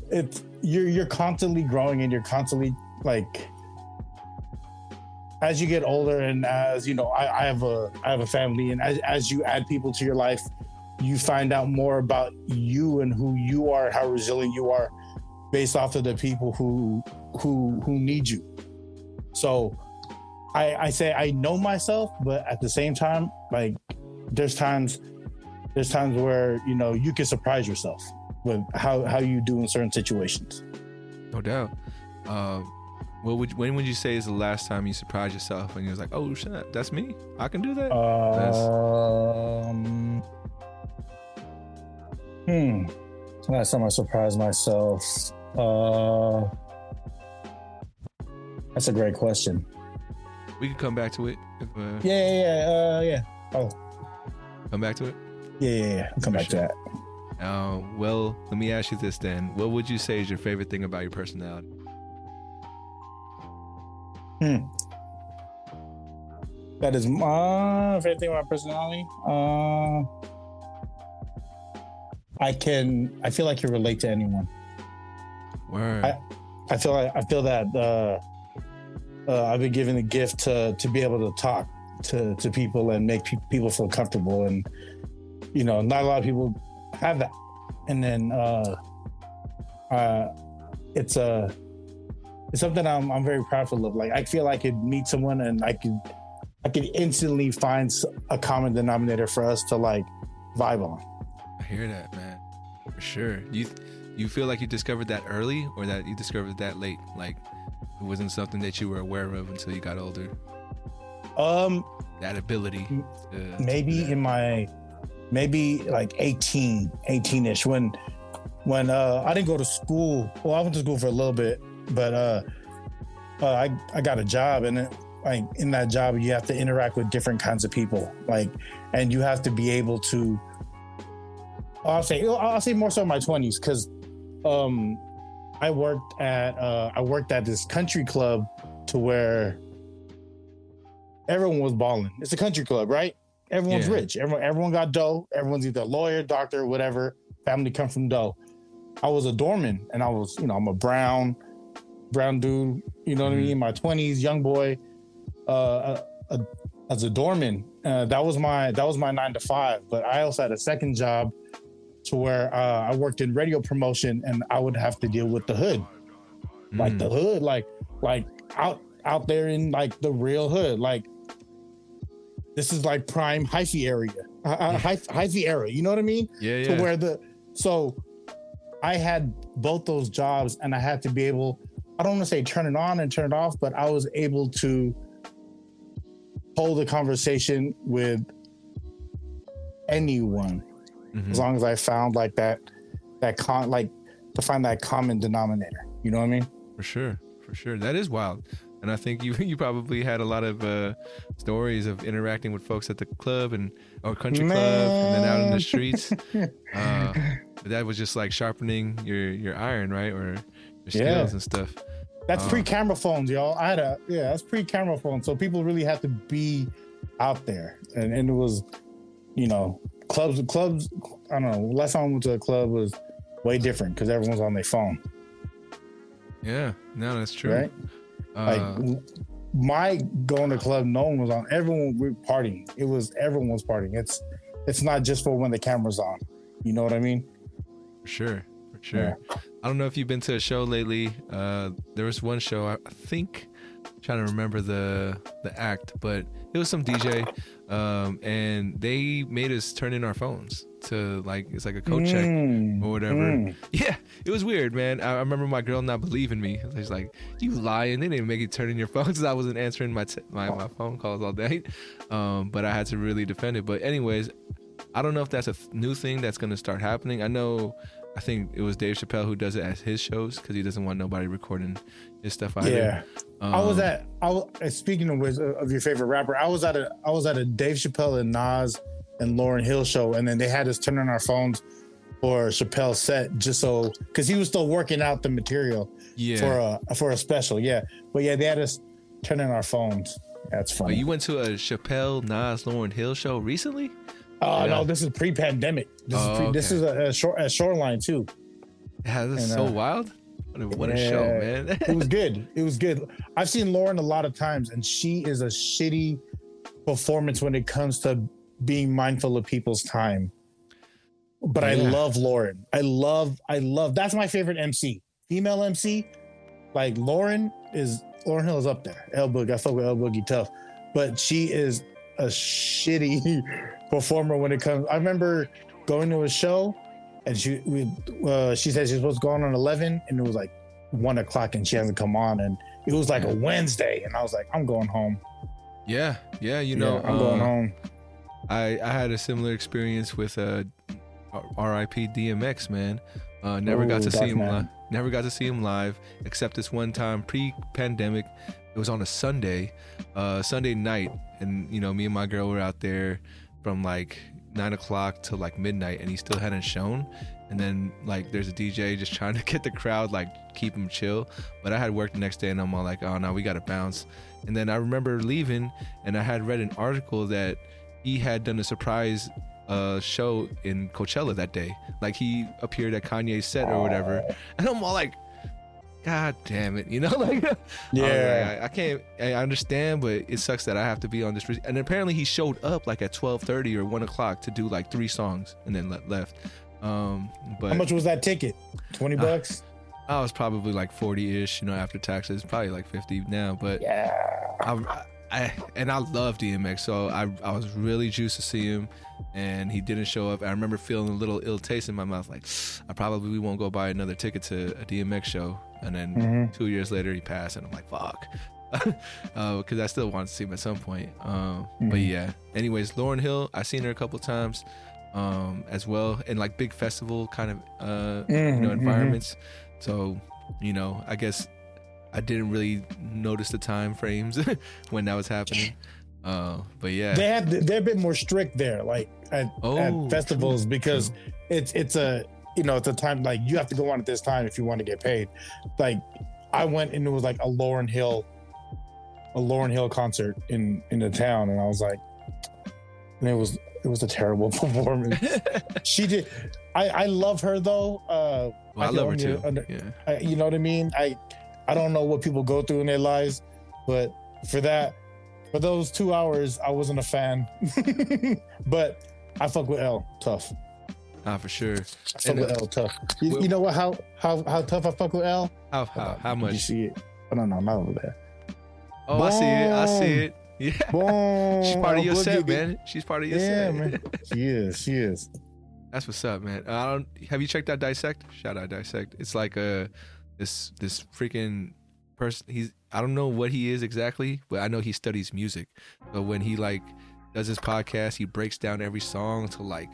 it's you're you're constantly growing and you're constantly like as you get older and as you know I, I have a i have a family and as, as you add people to your life you find out more about you and who you are how resilient you are based off of the people who who who need you so i i say i know myself but at the same time like there's times there's times where you know you can surprise yourself with how how you do in certain situations No doubt. Um, what would when would you say is the last time you surprised yourself and you was like, oh shit, that's me. I can do that. Um, hmm. Last time I surprised myself. Uh, that's a great question. we could come back to it. If, uh, Yeah, yeah, yeah. Uh, yeah. Oh, Come back to it. yeah, yeah, yeah. I'll come For back sure. to that. Uh, well, let me ask you this then. What would you say is your favorite thing about your personality? Hmm. That is my favorite thing about my personality. Uh, I can. I feel like you relate to anyone. Word. I- I feel like I feel that uh, uh, I've been given the gift to to be able to talk to to people and make pe- people feel comfortable, and you know, not a lot of people have that. And then uh, uh, it's a it's something I'm I'm very proudful of. Like I feel like I could meet someone and I could I could instantly find a common denominator for us to like vibe on. I hear that, man. For sure. You you feel like you discovered that early or that you discovered that late? Like it wasn't something that you were aware of until you got older. Um, That ability. To- maybe in my maybe like 18 18ish when when uh i didn't go to school well i went to school for a little bit but uh, uh i i got a job and it, like in that job you have to interact with different kinds of people like and you have to be able to i'll say i'll say more so in my 20s because um i worked at uh i worked at this country club to where everyone was balling it's a country club right? Everyone's Yeah. rich. Everyone everyone got dough. Everyone's either a lawyer doctor whatever. Family come from dough. I was a doorman and i was you know i'm a brown brown dude you know what i Mhm. mean? In my 20s young boy uh, uh, uh as a doorman. Uh, that was my that was my nine to five but i also had a second job to where uh, i worked in radio promotion and i would have to deal with the hood like Mm. the hood like like out out there in like the real hood like this is like prime hyphy area uh, uh, hyph- hyphy era you know what i mean yeah, yeah. to where the so i had both those jobs and i had to be able i don't want to say turn it on and turn it off but i was able to hold a conversation with anyone Mhm. as long as i found like that that con like to find that common denominator you know what i mean For sure, for sure. That is wild. And I think you you probably had a lot of uh, stories of interacting with folks at the club and or country club and then out in the streets. uh, but that was just like sharpening your your iron, right, or your skills Yeah. and stuff. That's Oh. pre-camera phones, y'all. I had a yeah, that's pre-camera phone. So people really have to be out there, and, and it was, you know, clubs. Clubs. I don't know. Last time I went to a club was way different because everyone's on their phone, Yeah, no, that's true. right? Uh, like my going to club, no one was on. Everyone we were partying. It was everyone was partying. It's it's not just for when the camera's on. You know what I mean? For sure, for sure. I don't know if you've been to a show lately. Uh, there was one show I I think, trying to remember the the act, but it was some DJ, um, and they made us turn in our phones to like it's like a code check Mm, or whatever. mm. Yeah, it was weird, man. I, I remember my girl not believing me. She's like, "You lying? They didn't make you turn in your phone because I wasn't answering my, t- my my phone calls all day." Um, but I had to really defend it. But anyways, I don't know if that's a th- new thing that's gonna start happening. I know. I think it was Dave Chappelle who does it at his shows because he doesn't want nobody recording his stuff either. Yeah. I was Um, at. I was, uh, speaking of which, uh, of your favorite rapper, I was at a. I was at a Dave Chappelle and Nas and Lauryn Hill show, and then they had us turn on our phones for Chappelle's set, just so because he was still working out the material yeah. for a for a special. Yeah, but yeah, they had us turn on our phones. That's Oh, funny. you went to a Chappelle, Nas, Lauryn Hill show recently? Oh Yeah. no, this is pre-pandemic. This Oh, is pre, this is a, a short a shoreline too. Yeah, this is so uh, wild. What a, a show, man. It was good. It was good. I've seen Lauryn a lot of times, and she is a shitty performance when it comes to being mindful of people's time. But I love Lauryn. I love, I love. That's my favorite MC, female MC. Like Lauryn is Lauryn Hill is up there. L Boogie, I fuck with L Boogie tough, but she is a shitty performer when it comes. I remember going to a show, and she we uh, she said she was supposed to go on at eleven, and it was like one o'clock, and she hasn't come on, and it was like a Wednesday, and I was like, I'm going home. yeah, yeah. You know, Yeah, I'm going uh, home. I I had a similar experience with uh, R.I.P. DMX. Man, uh, never got to see him. Li- never got to see him live, except this one time pre-pandemic. It was on a Sunday, uh, Sunday night, and you know, me and my girl were out there from like nine o'clock to like midnight, and he still hadn't shown. And then like, there's a DJ just trying to get the crowd like keep him chill. But I had work the next day, and I'm all like, oh no, we gotta bounce. And then I remember leaving, and I had read an article that he had done a surprise uh, show in Coachella that day. Like he appeared at Kanye's set or whatever, and I'm all like, God damn it, you know, like Yeah. I, I can't. I understand, but it sucks that I have to be on this. re- And apparently, he showed up like at 12:30 or one o'clock to do like three songs, and then le- left. Um, but How much was that ticket? Twenty Uh, bucks. I was probably like 40 ish, you know, after taxes, probably like 50 now. But yeah. I, I and I love DMX, so I I was really juiced to see him, and he didn't show up. I remember feeling a little ill taste in my mouth, like I probably won't go buy another ticket to a DMX show. And then Mhm. two years later, he passed, and I'm like, fuck, because I still want to see him at some point. Um, But Mhm. yeah, anyways, Lauryn Hill, I've seen her a couple times, um, as well, in like big festival kind of uh, you Mhm, know mhm. environments. So, you know, I guess I didn't really notice the time frames when that was happening. Uh, but yeah, They had they're a bit more strict there, like at, Oh, at festivals true, because it's it's a you know it's a time like you have to go on at this time if you want to get paid. Like I went and it was like a Lauryn Hill, a Lauryn Hill concert in in the town, and I was like, and it was it was a terrible performance. she did. I I love her though. Uh, well, I, I love her too. under- yeah, I, you know what I mean? I I don't know what people go through in their lives, but for that, for those two hours, I wasn't a fan. but I fuck with L tough. ah, for sure. I fuck And, with uh, L tough. You, well- you know what? How how how tough I fuck with L? How how, how Did You see it? Oh no, no, not over there. Oh, I see it. I see it. Yeah, Boom. she's part of your set, boogie. man. She's part of your Yeah, set. man. She is. She is. That's what's up, man. I don't. Have you checked out Dissect? Shout out Dissect. It's like a this this freaking person. He's I don't know what he is exactly, but I know he studies music. So when he like does his podcast, he breaks down every song to like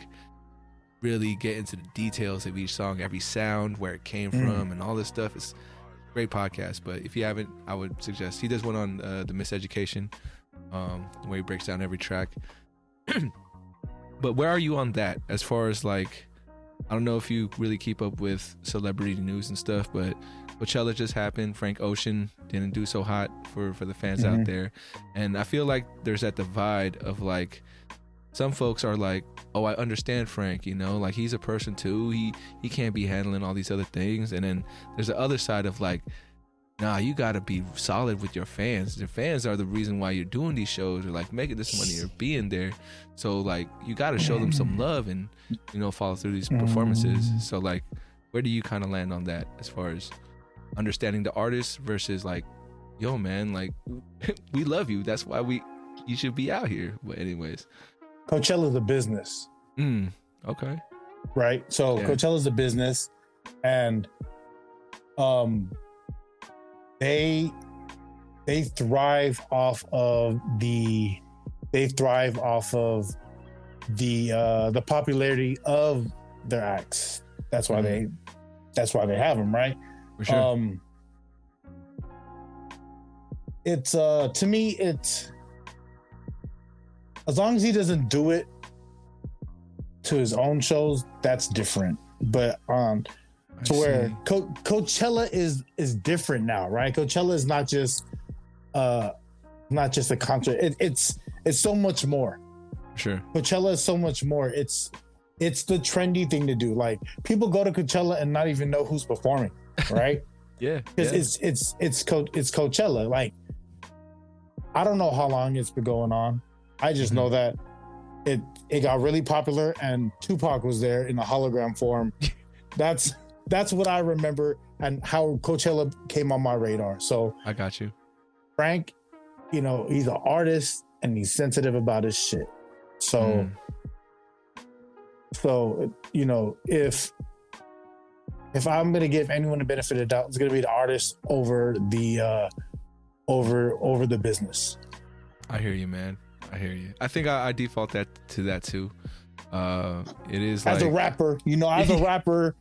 really get into the details of each song, every sound, where it came Mm. from, and all this stuff. It's great podcast. But if you haven't, I would suggest he does one on uh, the Miseducation, um, where he breaks down every track. but where are you on that as far as like? I don't know if you really keep up with celebrity news and stuff, but Coachella just happened. Frank Ocean didn't do so hot for for the fans Mhm. out there, and I feel like there's that divide of like some folks are like, "Oh, I understand Frank. You know, like he's a person too. He he can't be handling all these other things." And then there's the other side of like, "Nah, you got to be solid with your fans. Your fans are the reason why you're doing these shows or like making this money or being there. So like you got to show them some love and you know follow through these performances. Mm. So like, where do you kind of land on that as far as understanding the artist versus like, yo man, like we love you. That's why we you should be out here. But anyways, Coachella's a business, mm, okay, right? So Yeah. Coachella's a business, and um, they they thrive off of the they thrive off of the uh the popularity of their acts. That's why they that's why they have them, right? for sure. Um, it's uh to me it's as long as he doesn't do it to his own shows, that's different. But um I to where see. Co- Coachella is is different now, right? Coachella is not just uh not just a concert. It, it's it's so much more. sure, Coachella is so much more. It's it's the trendy thing to do. Like people go to Coachella and not even know who's performing, right? yeah, because yeah. it's it's it's Co- it's Coachella. Like, I don't know how long it's been going on. I just Mhm. know that it it got really popular, and Tupac was there in a hologram form. that's that's what I remember, and how Coachella came on my radar. So I got you. Frank, you know, he's an artist and he's sensitive about his shit. So. Mm. So you know, if if I'm gonna give anyone the benefit of the doubt, it's gonna be the artist over the uh over over the business. I hear you, man. I hear you. I think I, I default that to that too. Uh, it is As like a rapper, you know, as a rapper,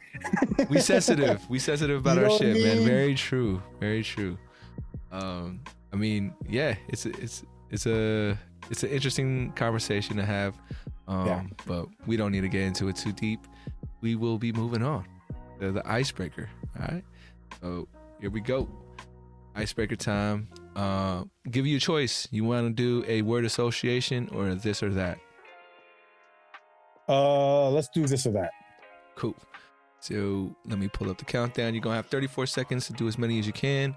we sensitive. We sensitive about You our what I shit, man. Very true. Very true. Um, I mean, yeah, it's a, it's it's a it's an interesting conversation to have. Um, Yeah. but we don't need to get into it too deep. We will be moving on. The, the icebreaker. All right. So here we go. Icebreaker time. Uh, give you a choice. You want to do a word association or this or that? Uh, let's do this or that. Cool. So let me pull up the countdown. You're gonna have 34 seconds to do as many as you can,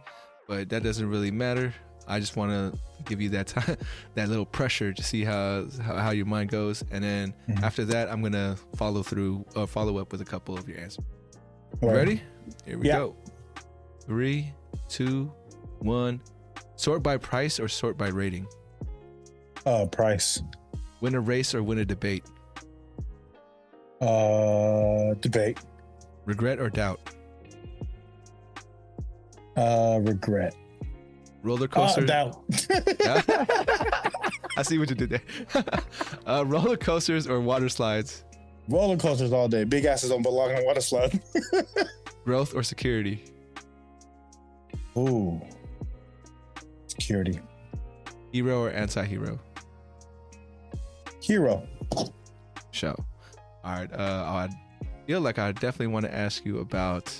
but that doesn't really matter. I just want to give you that time, that little pressure to see how how, your mind goes, and then Mhm. after that, I'm gonna follow through or follow up with a couple of your answers. Right. Ready? Here we Yeah. go. Three, two, one. Sort by price or sort by rating. Uh, price. Win a race or win a debate. Uh, debate. Regret or doubt. Uh, regret. Roller Uh, coaster. doubt. I see what you did there. uh, roller coasters or water slides, Roller coasters all day. Big asses don't belong on water slide. growth or security, Ooh. Security. hero or anti-hero. Hero. Show. All right. Uh, I feel like I definitely want to ask you about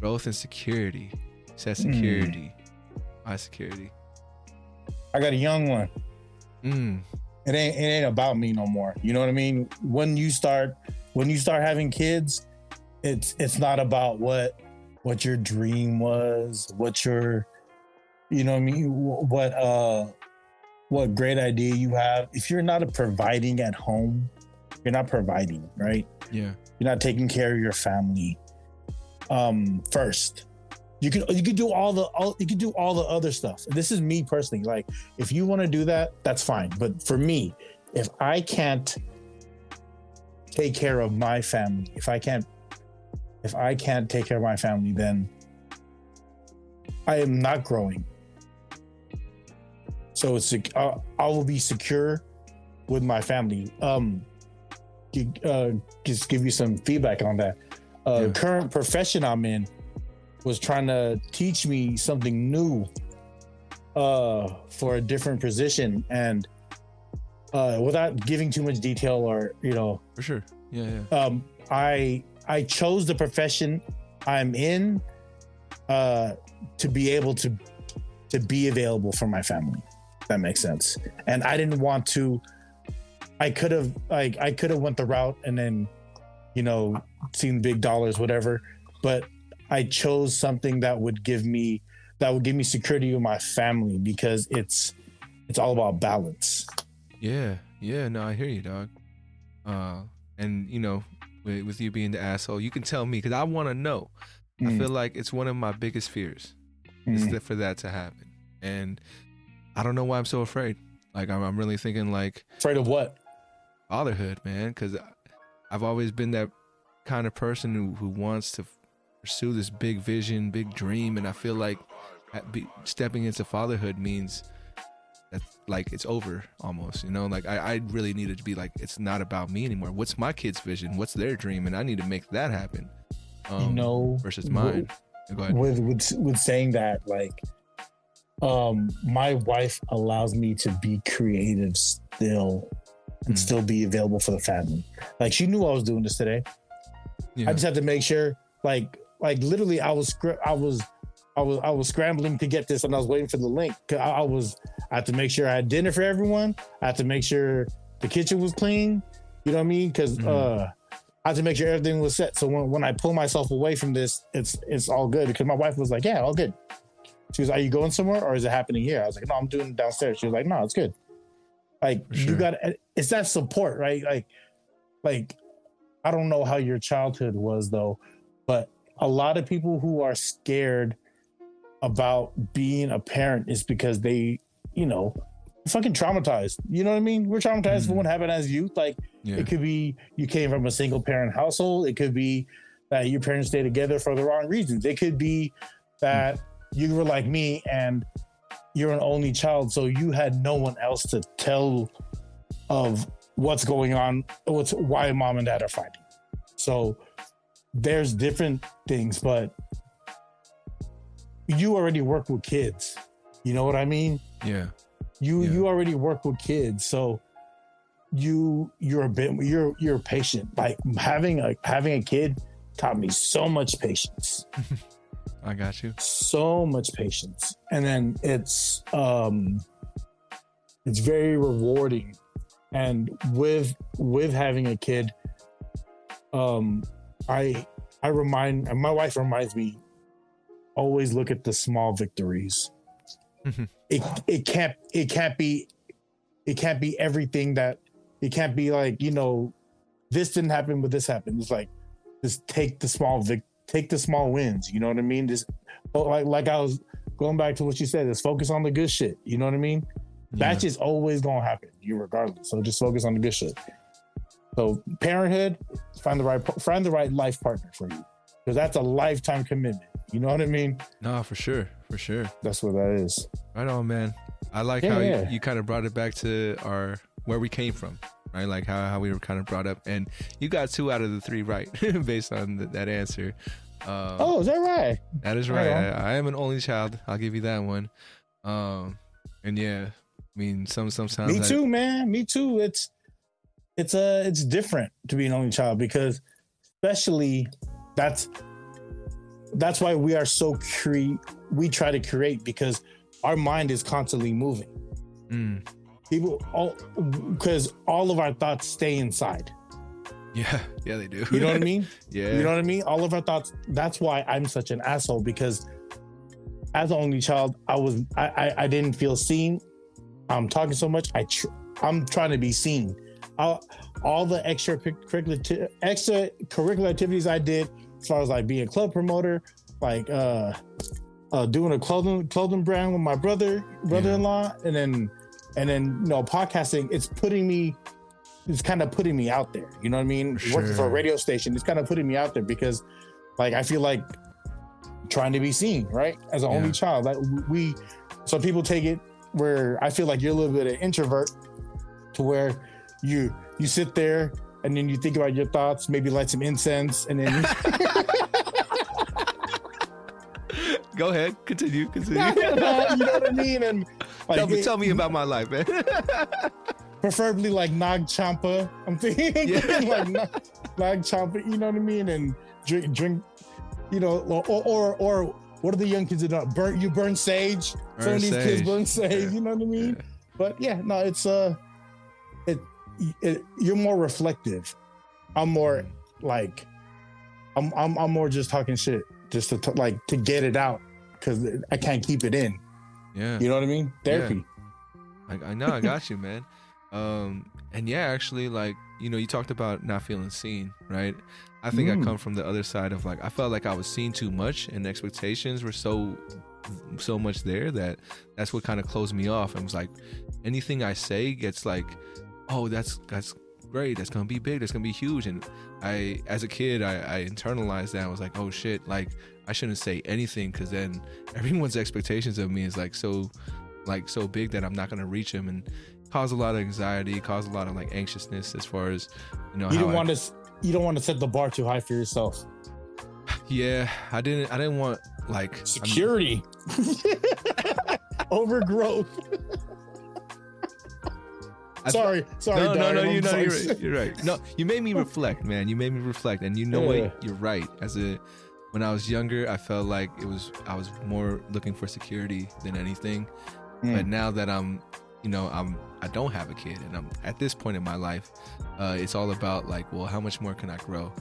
growth and security. You said Hmm. security. Why security? I got a young one. Mm, it ain't it ain't about me no more. You know what I mean? When you start when you start having kids, it's it's not about what what your dream was, what your you know what I mean, what uh what great idea you have. If you're not providing at home, you're not providing, right? yeah. You're not taking care of your family um first. You can you can do all the all you can do all the other stuff. This is me personally. Like if you want to do that, that's fine. But for me, if I can't take care of my family, if I can't if I can't take care of my family, then I am not growing. So it's uh, I will be secure with my family. Um, uh, just give you some feedback on that. Uh, Yeah. Current profession I'm in, was trying to teach me something new uh for a different position and uh without giving too much detail or you know For sure. Yeah, yeah. um i i chose the profession i'm in uh to be able to to be available for my family that makes sense and i didn't want to i could have like i could have went the route and then you know seen big dollars whatever but i chose something that would give me that would give me security with my family because it's it's all about balance Yeah, yeah. No, I hear you, dog. Uh, and you know, with, with you being the asshole, you can tell me because I want to know. I Mm. feel like it's one of my biggest fears is Mm. that for that to happen, and I don't know why I'm so afraid. Like I'm, I'm really thinking like afraid of what fatherhood, man, because I've always been that kind of person who who wants to pursue this big vision, big dream, and I feel like stepping into fatherhood means that like it's over almost. You know, like I, I really needed to be like it's not about me anymore. What's my kid's vision? What's their dream? And I need to make that happen. Um, you know versus mine. With with with saying that like um my wife allows me to be creative still and Mm. still be available for the family like she knew i was doing this today Yeah. i just had to make sure like like literally i was i was i was i was scrambling to get this and i was waiting for the link I, I was i had to make sure i had dinner for everyone i had to make sure the kitchen was clean you know what i mean because Mhm. uh I had to make sure everything was set. So when, when I pull myself away from this, it's it's all good. Because my wife was like, "Yeah, all good." She was, "Are you going somewhere, or is it happening here?" I was like, "No, I'm doing it downstairs." She was like, "No, it's good." Like sure. you got, it's that support, right? Like, like I don't know how your childhood was though, but a lot of people who are scared about being a parent is because they, you know, fucking traumatized. You know what I mean? We're traumatized for Mhm. what happened as youth. Like yeah. it could be you came from a single parent household. It could be that your parents stay together for the wrong reasons. It could be that you were like me and you're an only child, so you had no one else to tell of what's going on, what's why mom and dad are fighting. So there's different things, but you already work with kids. You know what I mean? yeah. you Yeah. you already work with kids so you you're a bit you're you're patient like having a having a kid taught me so much patience I got you. so much patience. And then it's um it's very rewarding. And with with having a kid um i i remind and my wife reminds me always look at the small victories. It it can't it can't be it can't be everything that it can't be like you know this didn't happen but this happened. It's like just take the small vic take the small wins you know what i mean just oh, like like i was going back to what you said just focus on the good shit you know what i mean Yeah. that's just always gonna happen you regardless so just focus on the good shit so parenthood find the right find the right life partner for you because that's a lifetime commitment you know what i mean Nah, for sure, for sure. that's what that is Right on, man. I like Yeah, how yeah. you, you kind of brought it back to our where we came from, right? Like how, how we were kind of brought up, and you got two out of the three right based on th- that answer. Um, oh is that right that is right right. I, I am an only child. I'll give you that one. Um, and yeah, I mean, some sometimes Me I- too, man. Me too. It's it's uh it's different to be an only child because especially that's that's why we are so cre we try to create because our mind is constantly moving. Mm, People all because all of our thoughts stay inside. yeah, yeah, they do. You know what I mean? yeah, You know what I mean? All of our thoughts. That's why I'm such an asshole because as an only child, I was I I, I didn't feel seen. I'm talking so much. I tr- I'm trying to be seen. All, all the extra curricular extra curricular activities I did, as far as like being a club promoter, like uh, uh doing a clothing clothing brand with my brother brother-in-law, and then and then you know podcasting. It's putting me it's kind of putting me out there. You know what I mean? For Working for a radio station, it's kind of putting me out there because, like, I feel like trying to be seen, right? As an Yeah. only child, like we, so people take it where I feel like you're a little bit of introvert, to where you you sit there and then you think about your thoughts, maybe light some incense, and then Go ahead, continue, continue. you know what I mean? And like, tell, me, tell me about my life, man. preferably like Nag Champa. I'm thinking Yeah. like Nag, Nag Champa. You know what I mean? And drink, drink. You know, or or or what are the young kids that do? Burn you burn sage. Some Burn of these kids burn sage. Yeah. You know what I mean? Yeah. But yeah, no, it's uh, it, it you're more reflective. I'm more like, I'm I'm I'm more just talking shit, just to t- like to get it out because I can't keep it in. yeah. You know what I mean? Therapy. I, I know, I got you, man. Um, and yeah, actually, like you know, you talked about not feeling seen, right? I think I Mm. come from the other side of like I felt like I was seen too much, and expectations were so so much there that that's what kind of closed me off. And was like, anything I say gets like, oh, that's that's great, that's gonna be big, that's gonna be huge. And I, as a kid, I, I internalized that. I was like, oh shit, like I shouldn't say anything because then everyone's expectations of me is like so like so big that I'm not gonna reach him and cause a lot of anxiety, cause a lot of like anxiousness as far as you know. You don't I- want to. You don't want to set the bar too high for yourself. Yeah, I didn't. I didn't want like Security. Overgrowth. Sorry, sorry. no, no, no. You know, you're, right. You're right. No, you made me reflect, man. You made me reflect, and you know Yeah. what? You're right. As a when I was younger, I felt like it was I was more looking for security than anything. Mm. But now that I'm, you know, I'm I don't have a kid, and I'm at this point in my life, uh, it's all about like, well, how much more can I grow?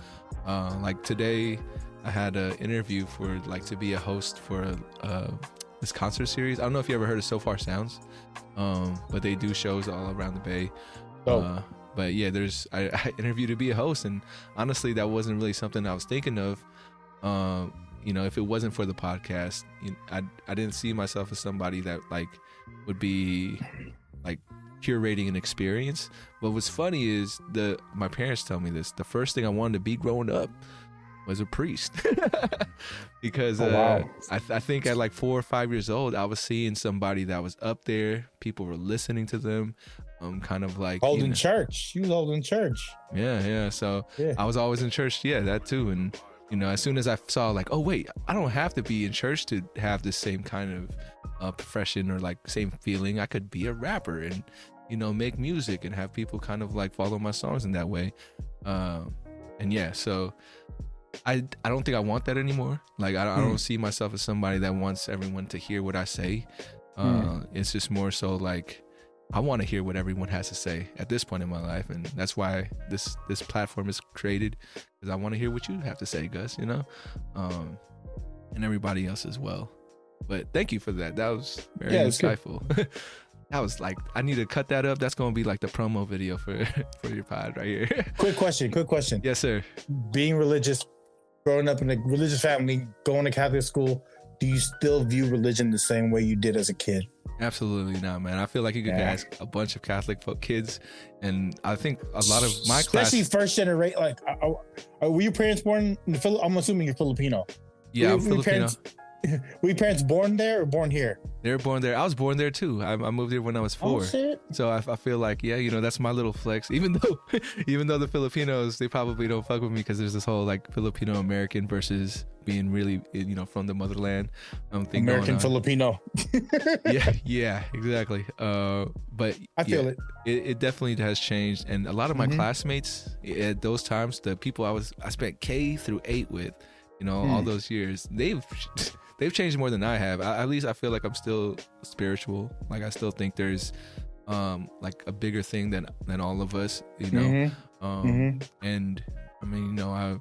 Uh, like today, I had an interview for like to be a host for uh, this concert series. I don't know if you ever heard of Sofar Sounds, um, but they do shows all around the Bay. Uh, but yeah, there's I, I interviewed to be a host, and honestly, that wasn't really something I was thinking of. Um, you know, if it wasn't for the podcast, you I I didn't see myself as somebody that like would be like curating an experience. But what's funny is the my parents tell me this. The first thing I wanted to be growing up was a priest because Oh, uh. I, th- I think at like four or five years old, I was seeing somebody that was up there. People were listening to them, um, kind of like you holding know- church. You was holding church. yeah, yeah. So Yeah. I was always in church. Yeah, that too. And you know, as soon as I saw like, oh wait, I don't have to be in church to have the same kind of uh, profession or like same feeling. I could be a rapper and you know make music and have people kind of like follow my songs in that way. Um, and yeah, so I I don't think I want that anymore. Like I, I Hmm. don't see myself as somebody that wants everyone to hear what I say. Uh, Hmm. It's just more so like I want to hear what everyone has to say at this point in my life, and that's why this this platform is created because I want to hear what you have to say, Gus. You know, um, and everybody else as well. But thank you for that. That was very Yeah, insightful. that was like I need to cut that up. That's gonna be like the promo video for for your pod right here. Quick question. Quick question. yes, sir. Being religious, growing up in a religious family, going to Catholic school, do you still view religion the same way you did as a kid? Absolutely not, man. I feel like you could Yeah. ask a bunch of Catholic folk kids, and I think a lot of my especially class. first generation. Like, uh, uh, were your parents born in the Phil- I'm assuming you're Filipino. Yeah, were, I'm were Filipino. Parents, were your parents born there or born here? They were born there. I was born there too. I, I moved there when I was four. Oh! So I, I feel like, yeah, you know, that's my little flex. Even though, even though the Filipinos, they probably don't fuck with me because there's this whole like Filipino American versus being really, you know, from the motherland. Um, thing American. Filipino. yeah, yeah, exactly. Uh, but I feel yeah, it. it. It definitely has changed, and a lot of my Mhm. classmates at those times, the people I was I spent K through eight with, you know, all Hmm. those years, they've they've changed more than I have. I, at least I feel like I'm still spiritual. Like I still think there's um like a bigger thing than than all of us, you know. Mhm, Um, mhm. and I mean, you know, I've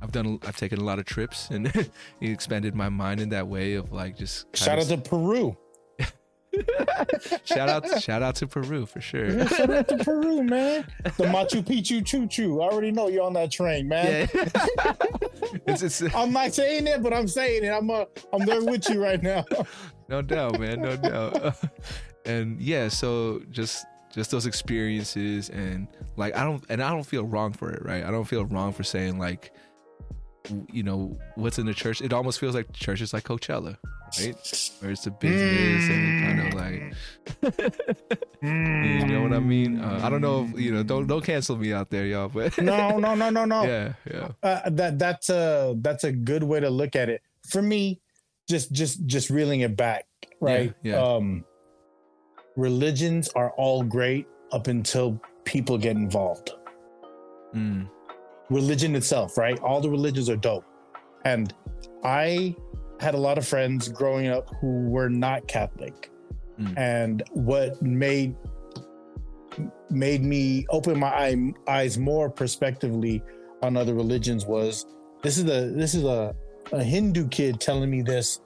I've done I've taken a lot of trips, and it expanded my mind in that way of like just Shout out to Peru. shout out shout out to Peru for sure. Yeah, shout out to Peru, man. The Machu Picchu choo choo. I already know you're on that train, man. Yeah. it's it's I'm not saying it, but I'm saying it. I'm uh, I'm there with you right now. no doubt, man, no doubt. and yeah, so just just those experiences and like I don't and I don't feel wrong for it, right? I don't feel wrong for saying like you know what's in the church. It almost feels like church is like Coachella, right? Where it's a business and kind of like you know what I mean. Uh, I don't know, if, you know, don't don't cancel me out there, y'all. But no, no, no, no, no. yeah, yeah, Uh, that that's a that's a good way to look at it. For me, just just just reeling it back, right? Yeah, yeah. Um, religions are all great up until people get involved. Mm, Religion itself, right? All the religions are dope, and I had a lot of friends growing up who were not Catholic, Mm. and what made made me open my eye, eyes more prospectively on other religions was this is a this is a, a Hindu kid telling me this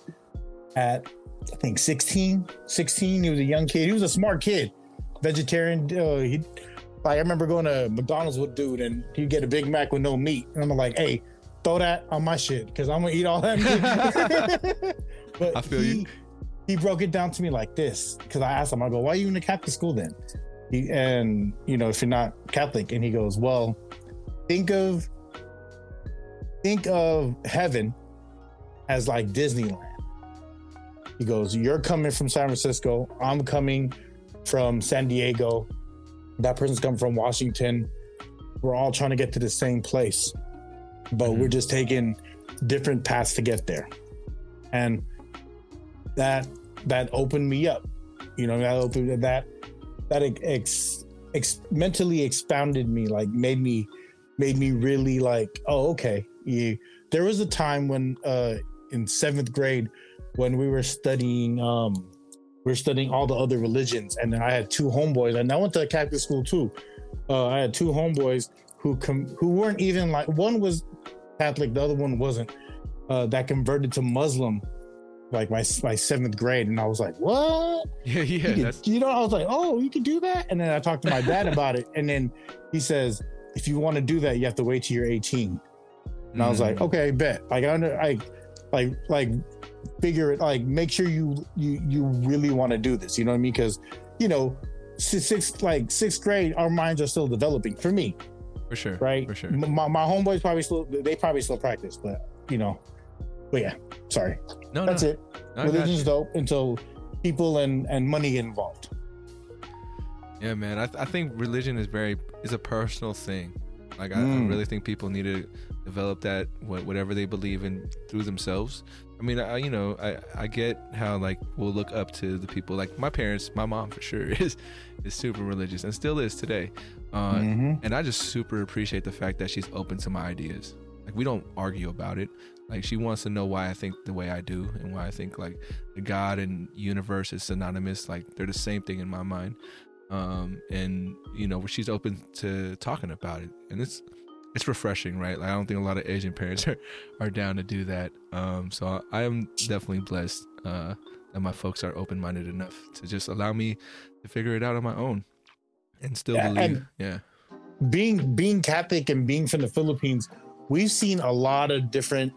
at I think 16 16 he was a young kid. He was a smart kid vegetarian. Uh, he like I remember going to McDonald's with dude and he'd get a Big Mac with no meat and I'm like hey throw that on my shit because I'm gonna eat all that meat but I feel he, you. he broke it down to me like this because I asked him I go why are you in a Catholic school then he, and you know if you're not Catholic and he goes well think of think of heaven as like Disneyland. He goes, You're coming from San Francisco. I'm coming from San Diego. That person's coming from Washington. We're all trying to get to the same place, but Mhm. we're just taking different paths to get there. And that that opened me up. You know, that opened that that ex, ex, mentally expounded me, like made me made me really like, oh, okay. You, there was a time when uh in seventh grade when we were studying um we were studying all the other religions and then I had two homeboys and I went to a Catholic school too. Uh I had two homeboys who com- who weren't even like one was Catholic, the other one wasn't. Uh that converted to Muslim like my my seventh grade and I was like, What? yeah, You yeah. could- you know, I was like, oh, you can do that. And then I talked to my dad about it. And then he says, if you want to do that, you have to wait till you're 18. And I was like, Mm. okay, bet. Like, I under, I, like, like, figure it. Like, make sure you you you really want to do this. You know what I mean? Because, you know, si- sixth like sixth grade, our minds are still developing. For me, for sure, right? For sure. My, my homeboys probably still they probably still practice, but you know, but yeah, sorry. No, That's no, it. I got Religion's dope until people and and money get involved. Yeah, man. I, th- I think religion is very is a personal thing. Like I, I Mm. really think people need to develop that whatever they believe in through themselves. I mean, I you know I I get how like we'll look up to the people like my parents, my mom for sure is is super religious and still is today. Uh, Mhm. and I just super appreciate the fact that she's open to my ideas. Like we don't argue about it. Like she wants to know why I think the way I do and why I think like the God and universe is synonymous. Like they're the same thing in my mind. Um, and you know, she's open to talking about it, and it's it's refreshing, right? Like I don't think a lot of Asian parents are, are down to do that. Um, so I am definitely blessed uh, that my folks are open minded enough to just allow me to figure it out on my own and still Yeah, believe. and- yeah. being being Catholic and being from the Philippines, we've seen a lot of different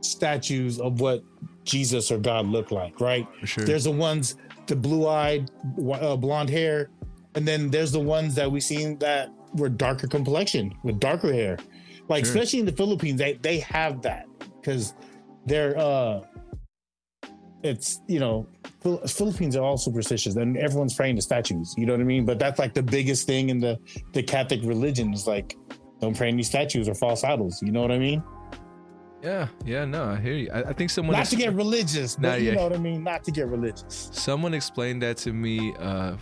statues of what Jesus or God look like, right? Sure. There's the ones, the blue-eyed, uh, blonde hair, and then there's the ones that we've seen that were darker complexion with darker hair. Like Sure. especially in the Philippines, they they have that because they're uh, it's you know Philippines are all superstitious and everyone's praying to statues. You know what I mean? But that's like the biggest thing in the the Catholic religion is like don't pray any statues or false idols. You know what I mean? yeah, yeah, no, I hear you. I, I think someone Not ex- to get religious, Nah, but you yeah. know what I mean. Not to get religious. someone explained that to me, uh,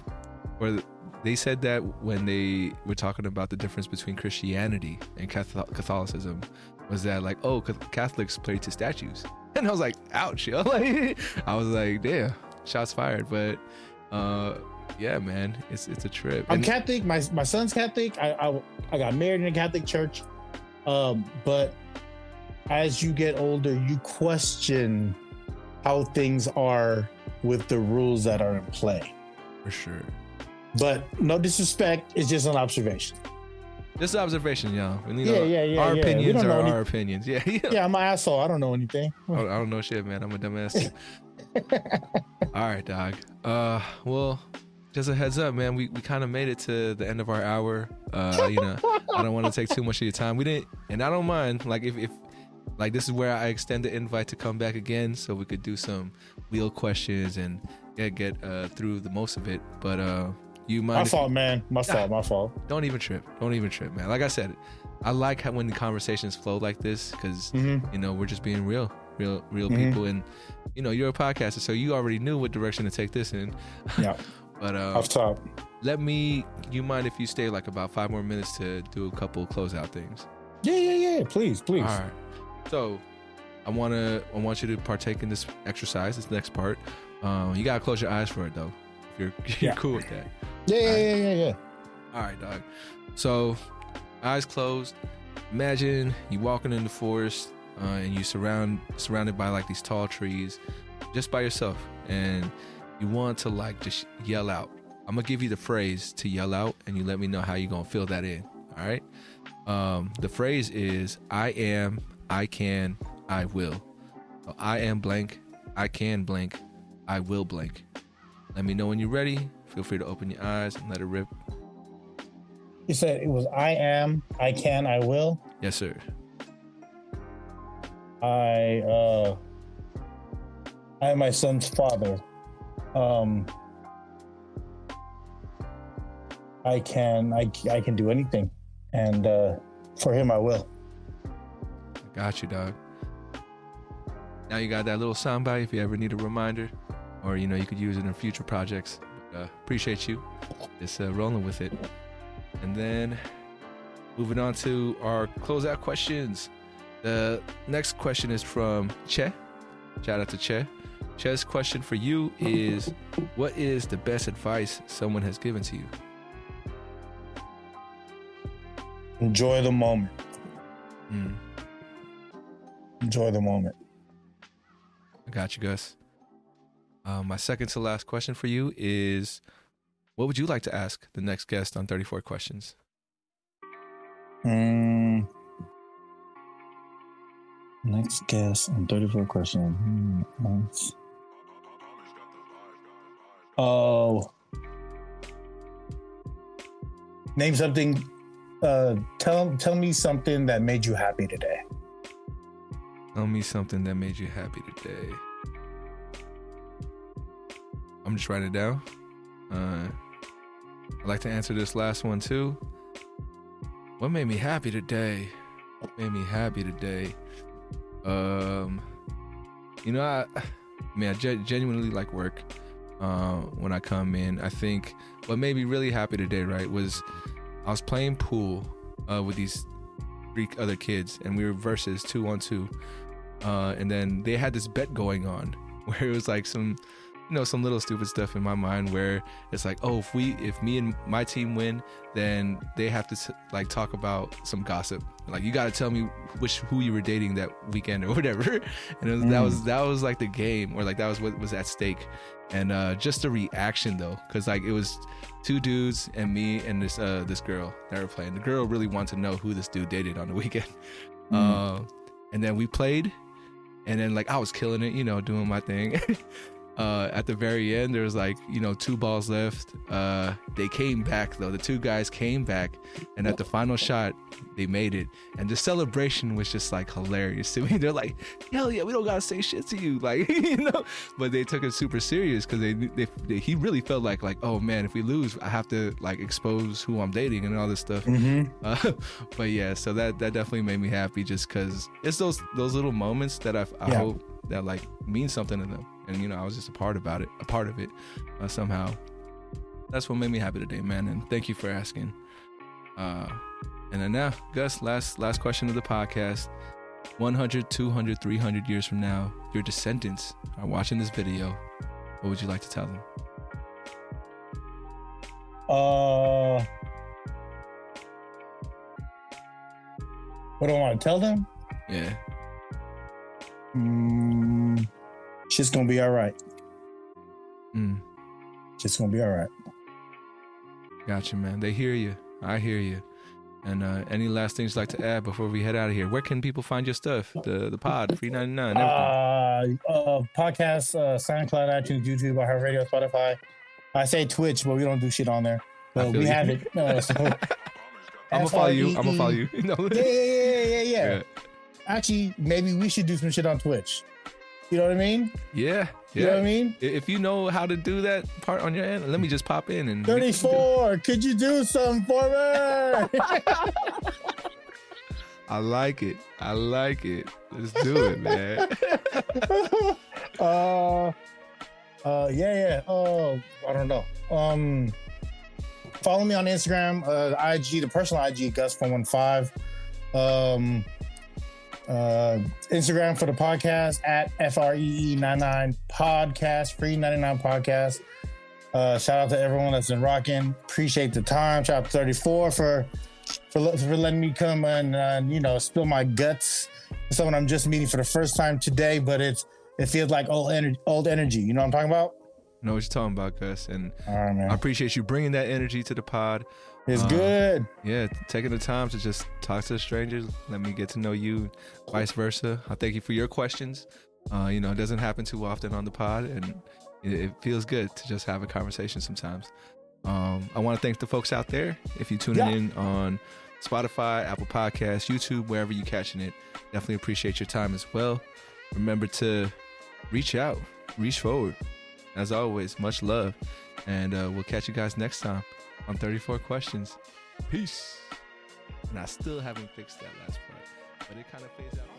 or they said that when they were talking about the difference between Christianity and Catholicism, was that like, oh, Catholics pray to statues, and I was like, ouch, yo. Like, I was like, damn, shots fired. But uh, yeah, man, it's it's a trip. I'm And- Catholic. My my son's Catholic. I, I I got married in a Catholic church. Um, but as you get older, you question how things are with the rules that are in play. for sure. But no disrespect, it's just an observation. Just observation, y'all. We need Yeah, our, yeah, yeah, our yeah. Opinions are any- our opinions. Yeah, yeah. Yeah, I'm an asshole. I don't know anything. I don't, I don't know shit, man. I'm a dumbass. All right, dog. Uh, well, just a heads up, man. We we kind of made it to the end of our hour. Uh, you know, I don't want to take too much of your time. We didn't, and I don't mind. Like if if like this is where I extend the invite to come back again, so we could do some wheel questions and get get uh through the most of it. But uh, you mind? My fault, man. My fault. My fault. Don't even trip. Don't even trip, man. Like I said, I like how when the conversations flow like this because hmm you know we're just being real real real Mhm. people, and you know you're a podcaster, so you already knew what direction to take this in. Yeah. but uh, Off top. let me. You mind if you stay like about five more minutes to do a couple closeout things? Yeah, yeah, yeah. Please, please. All right. So, I want to. I want you to partake in this exercise. This next part. Um, you gotta close your eyes for it though. If you're, you're Yeah. cool with that. Yeah, yeah, yeah, yeah, yeah. All right, dog. So, eyes closed. Imagine you walking in the forest uh, and you surround surrounded by like these tall trees, just by yourself, and you want to like just yell out. I'm gonna give you the phrase to yell out, and you let me know how you're gonna fill that in. All right. Um, the phrase is "I am, I can, I will." So I am blank, I can blank, I will blank. Let me know when you're ready. Feel free to open your eyes and let it rip. You said it was I am, I can, I will. Yes, sir. I uh I am my son's father. Um I can I I can do anything. And uh for him I will. I got you, dog. Now you got that little soundbite if you ever need a reminder, or you know you could use it in future projects. Uh, appreciate you. Just uh, rolling with it. And then moving on to our closeout questions. The next question is from Che. Shout out to Che. Che's question for you is What is the best advice someone has given to you? Enjoy the moment. Mm, Enjoy the moment. I got you, Gus. Uh, my second to last question for you is What would you like to ask the next guest on 34 questions? Mm. Next guest on 34 questions. Nice. Oh. Name something. Uh, tell tell me something that made you happy today. Tell me something that made you happy today. I'm just writing it down. Uh, I'd like to answer this last one too. What made me happy today? What made me happy today? Um, you know, I, I mean, I gen- genuinely like work. Uh, when I come in, I think what made me really happy today, right, was I was playing pool uh, with these three other kids, and we were versus two on two. Uh, and then they had this bet going on where it was like some, you know, some little stupid stuff in my mind where it's like, oh, if we, if me and my team win, then they have to t- like talk about some gossip. Like you got to tell me which who you were dating that weekend or whatever. And it was, that Mm. was that was like the game, or like that was what was at stake. And uh, just the reaction though, because like it was two dudes and me and this uh this girl that were playing. The girl really wanted to know who this dude dated on the weekend. Uh, and then we played, and then like I was killing it, you know, doing my thing. uh, at the very end, there was like you know two balls left. Uh, they came back though. The two guys came back, and at the final shot, they made it. And the celebration was just like hilarious to me. They're like, "Hell yeah, we don't gotta say shit to you," like you know. But they took it super serious because they, they, they he really felt like like oh man, if we lose, I have to like expose who I'm dating and all this stuff. Mm-hmm. Uh, but yeah, so that that definitely made me happy just because it's those those little moments that I, I Yeah. hope that like mean something to them, and you know I was just a part about it, a part of it uh, somehow. That's what made me happy today, man. And thank you for asking. Uh, and then now, Gus, last last question of the podcast. 100, 200, 300 years from now, your descendants are watching this video. What would you like to tell them? Uh, what do I want to tell them? Yeah, Mm, shit's gonna be all right. mm, Shit's gonna be all right. gotcha, man. They hear you. I hear you. And uh, any last things you'd like to add before we head out of here? Where can people find your stuff? The the pod, free ninety nine, everything. Uh, uh, podcast, uh, SoundCloud, iTunes, YouTube, iHeartRadio, Spotify. I say Twitch, but we don't do shit on there. But we you. have it. Uh, so, I'm gonna follow you. I'm gonna follow you. No. yeah, yeah, yeah, yeah, yeah. Yeah. Actually, maybe we should do some shit on Twitch. You know what I mean? Yeah, You know what I mean? If you know how to do that part on your end, let me just pop in and 34. Could you do something for me? I like it. I like it. Let's do it, man. uh, uh, yeah, yeah. Oh, I don't know. Um, follow me on Instagram, uh, IG, the personal IG, Gus415. Um, uh, Instagram for the podcast at FREE99 podcast, free 99 podcast. Uh, shout out to everyone that's been rocking. Appreciate the time. To 34 for for, for letting me come and uh, you know spill my guts. Someone I'm just meeting for the first time today, but it's it feels like old energy. Old energy. You know what I'm talking about? know what you're talking about, Gus, and All right, man. I appreciate you bringing that energy to the pod. It's Uh, good. Yeah, taking the time to just talk to strangers, let me get to know you, vice versa. I thank you for your questions. Uh, you know, it doesn't happen too often on the pod, and it, it feels good to just have a conversation sometimes. Um, I want to thank the folks out there. If you're tuning Yeah. in on Spotify, Apple Podcasts, YouTube, wherever you're catching it, definitely appreciate your time as well. Remember to reach out, reach forward. As always, much love, and uh, we'll catch you guys next time on 34 Questions. Peace. And I still haven't fixed that last part, but it kind of fades out.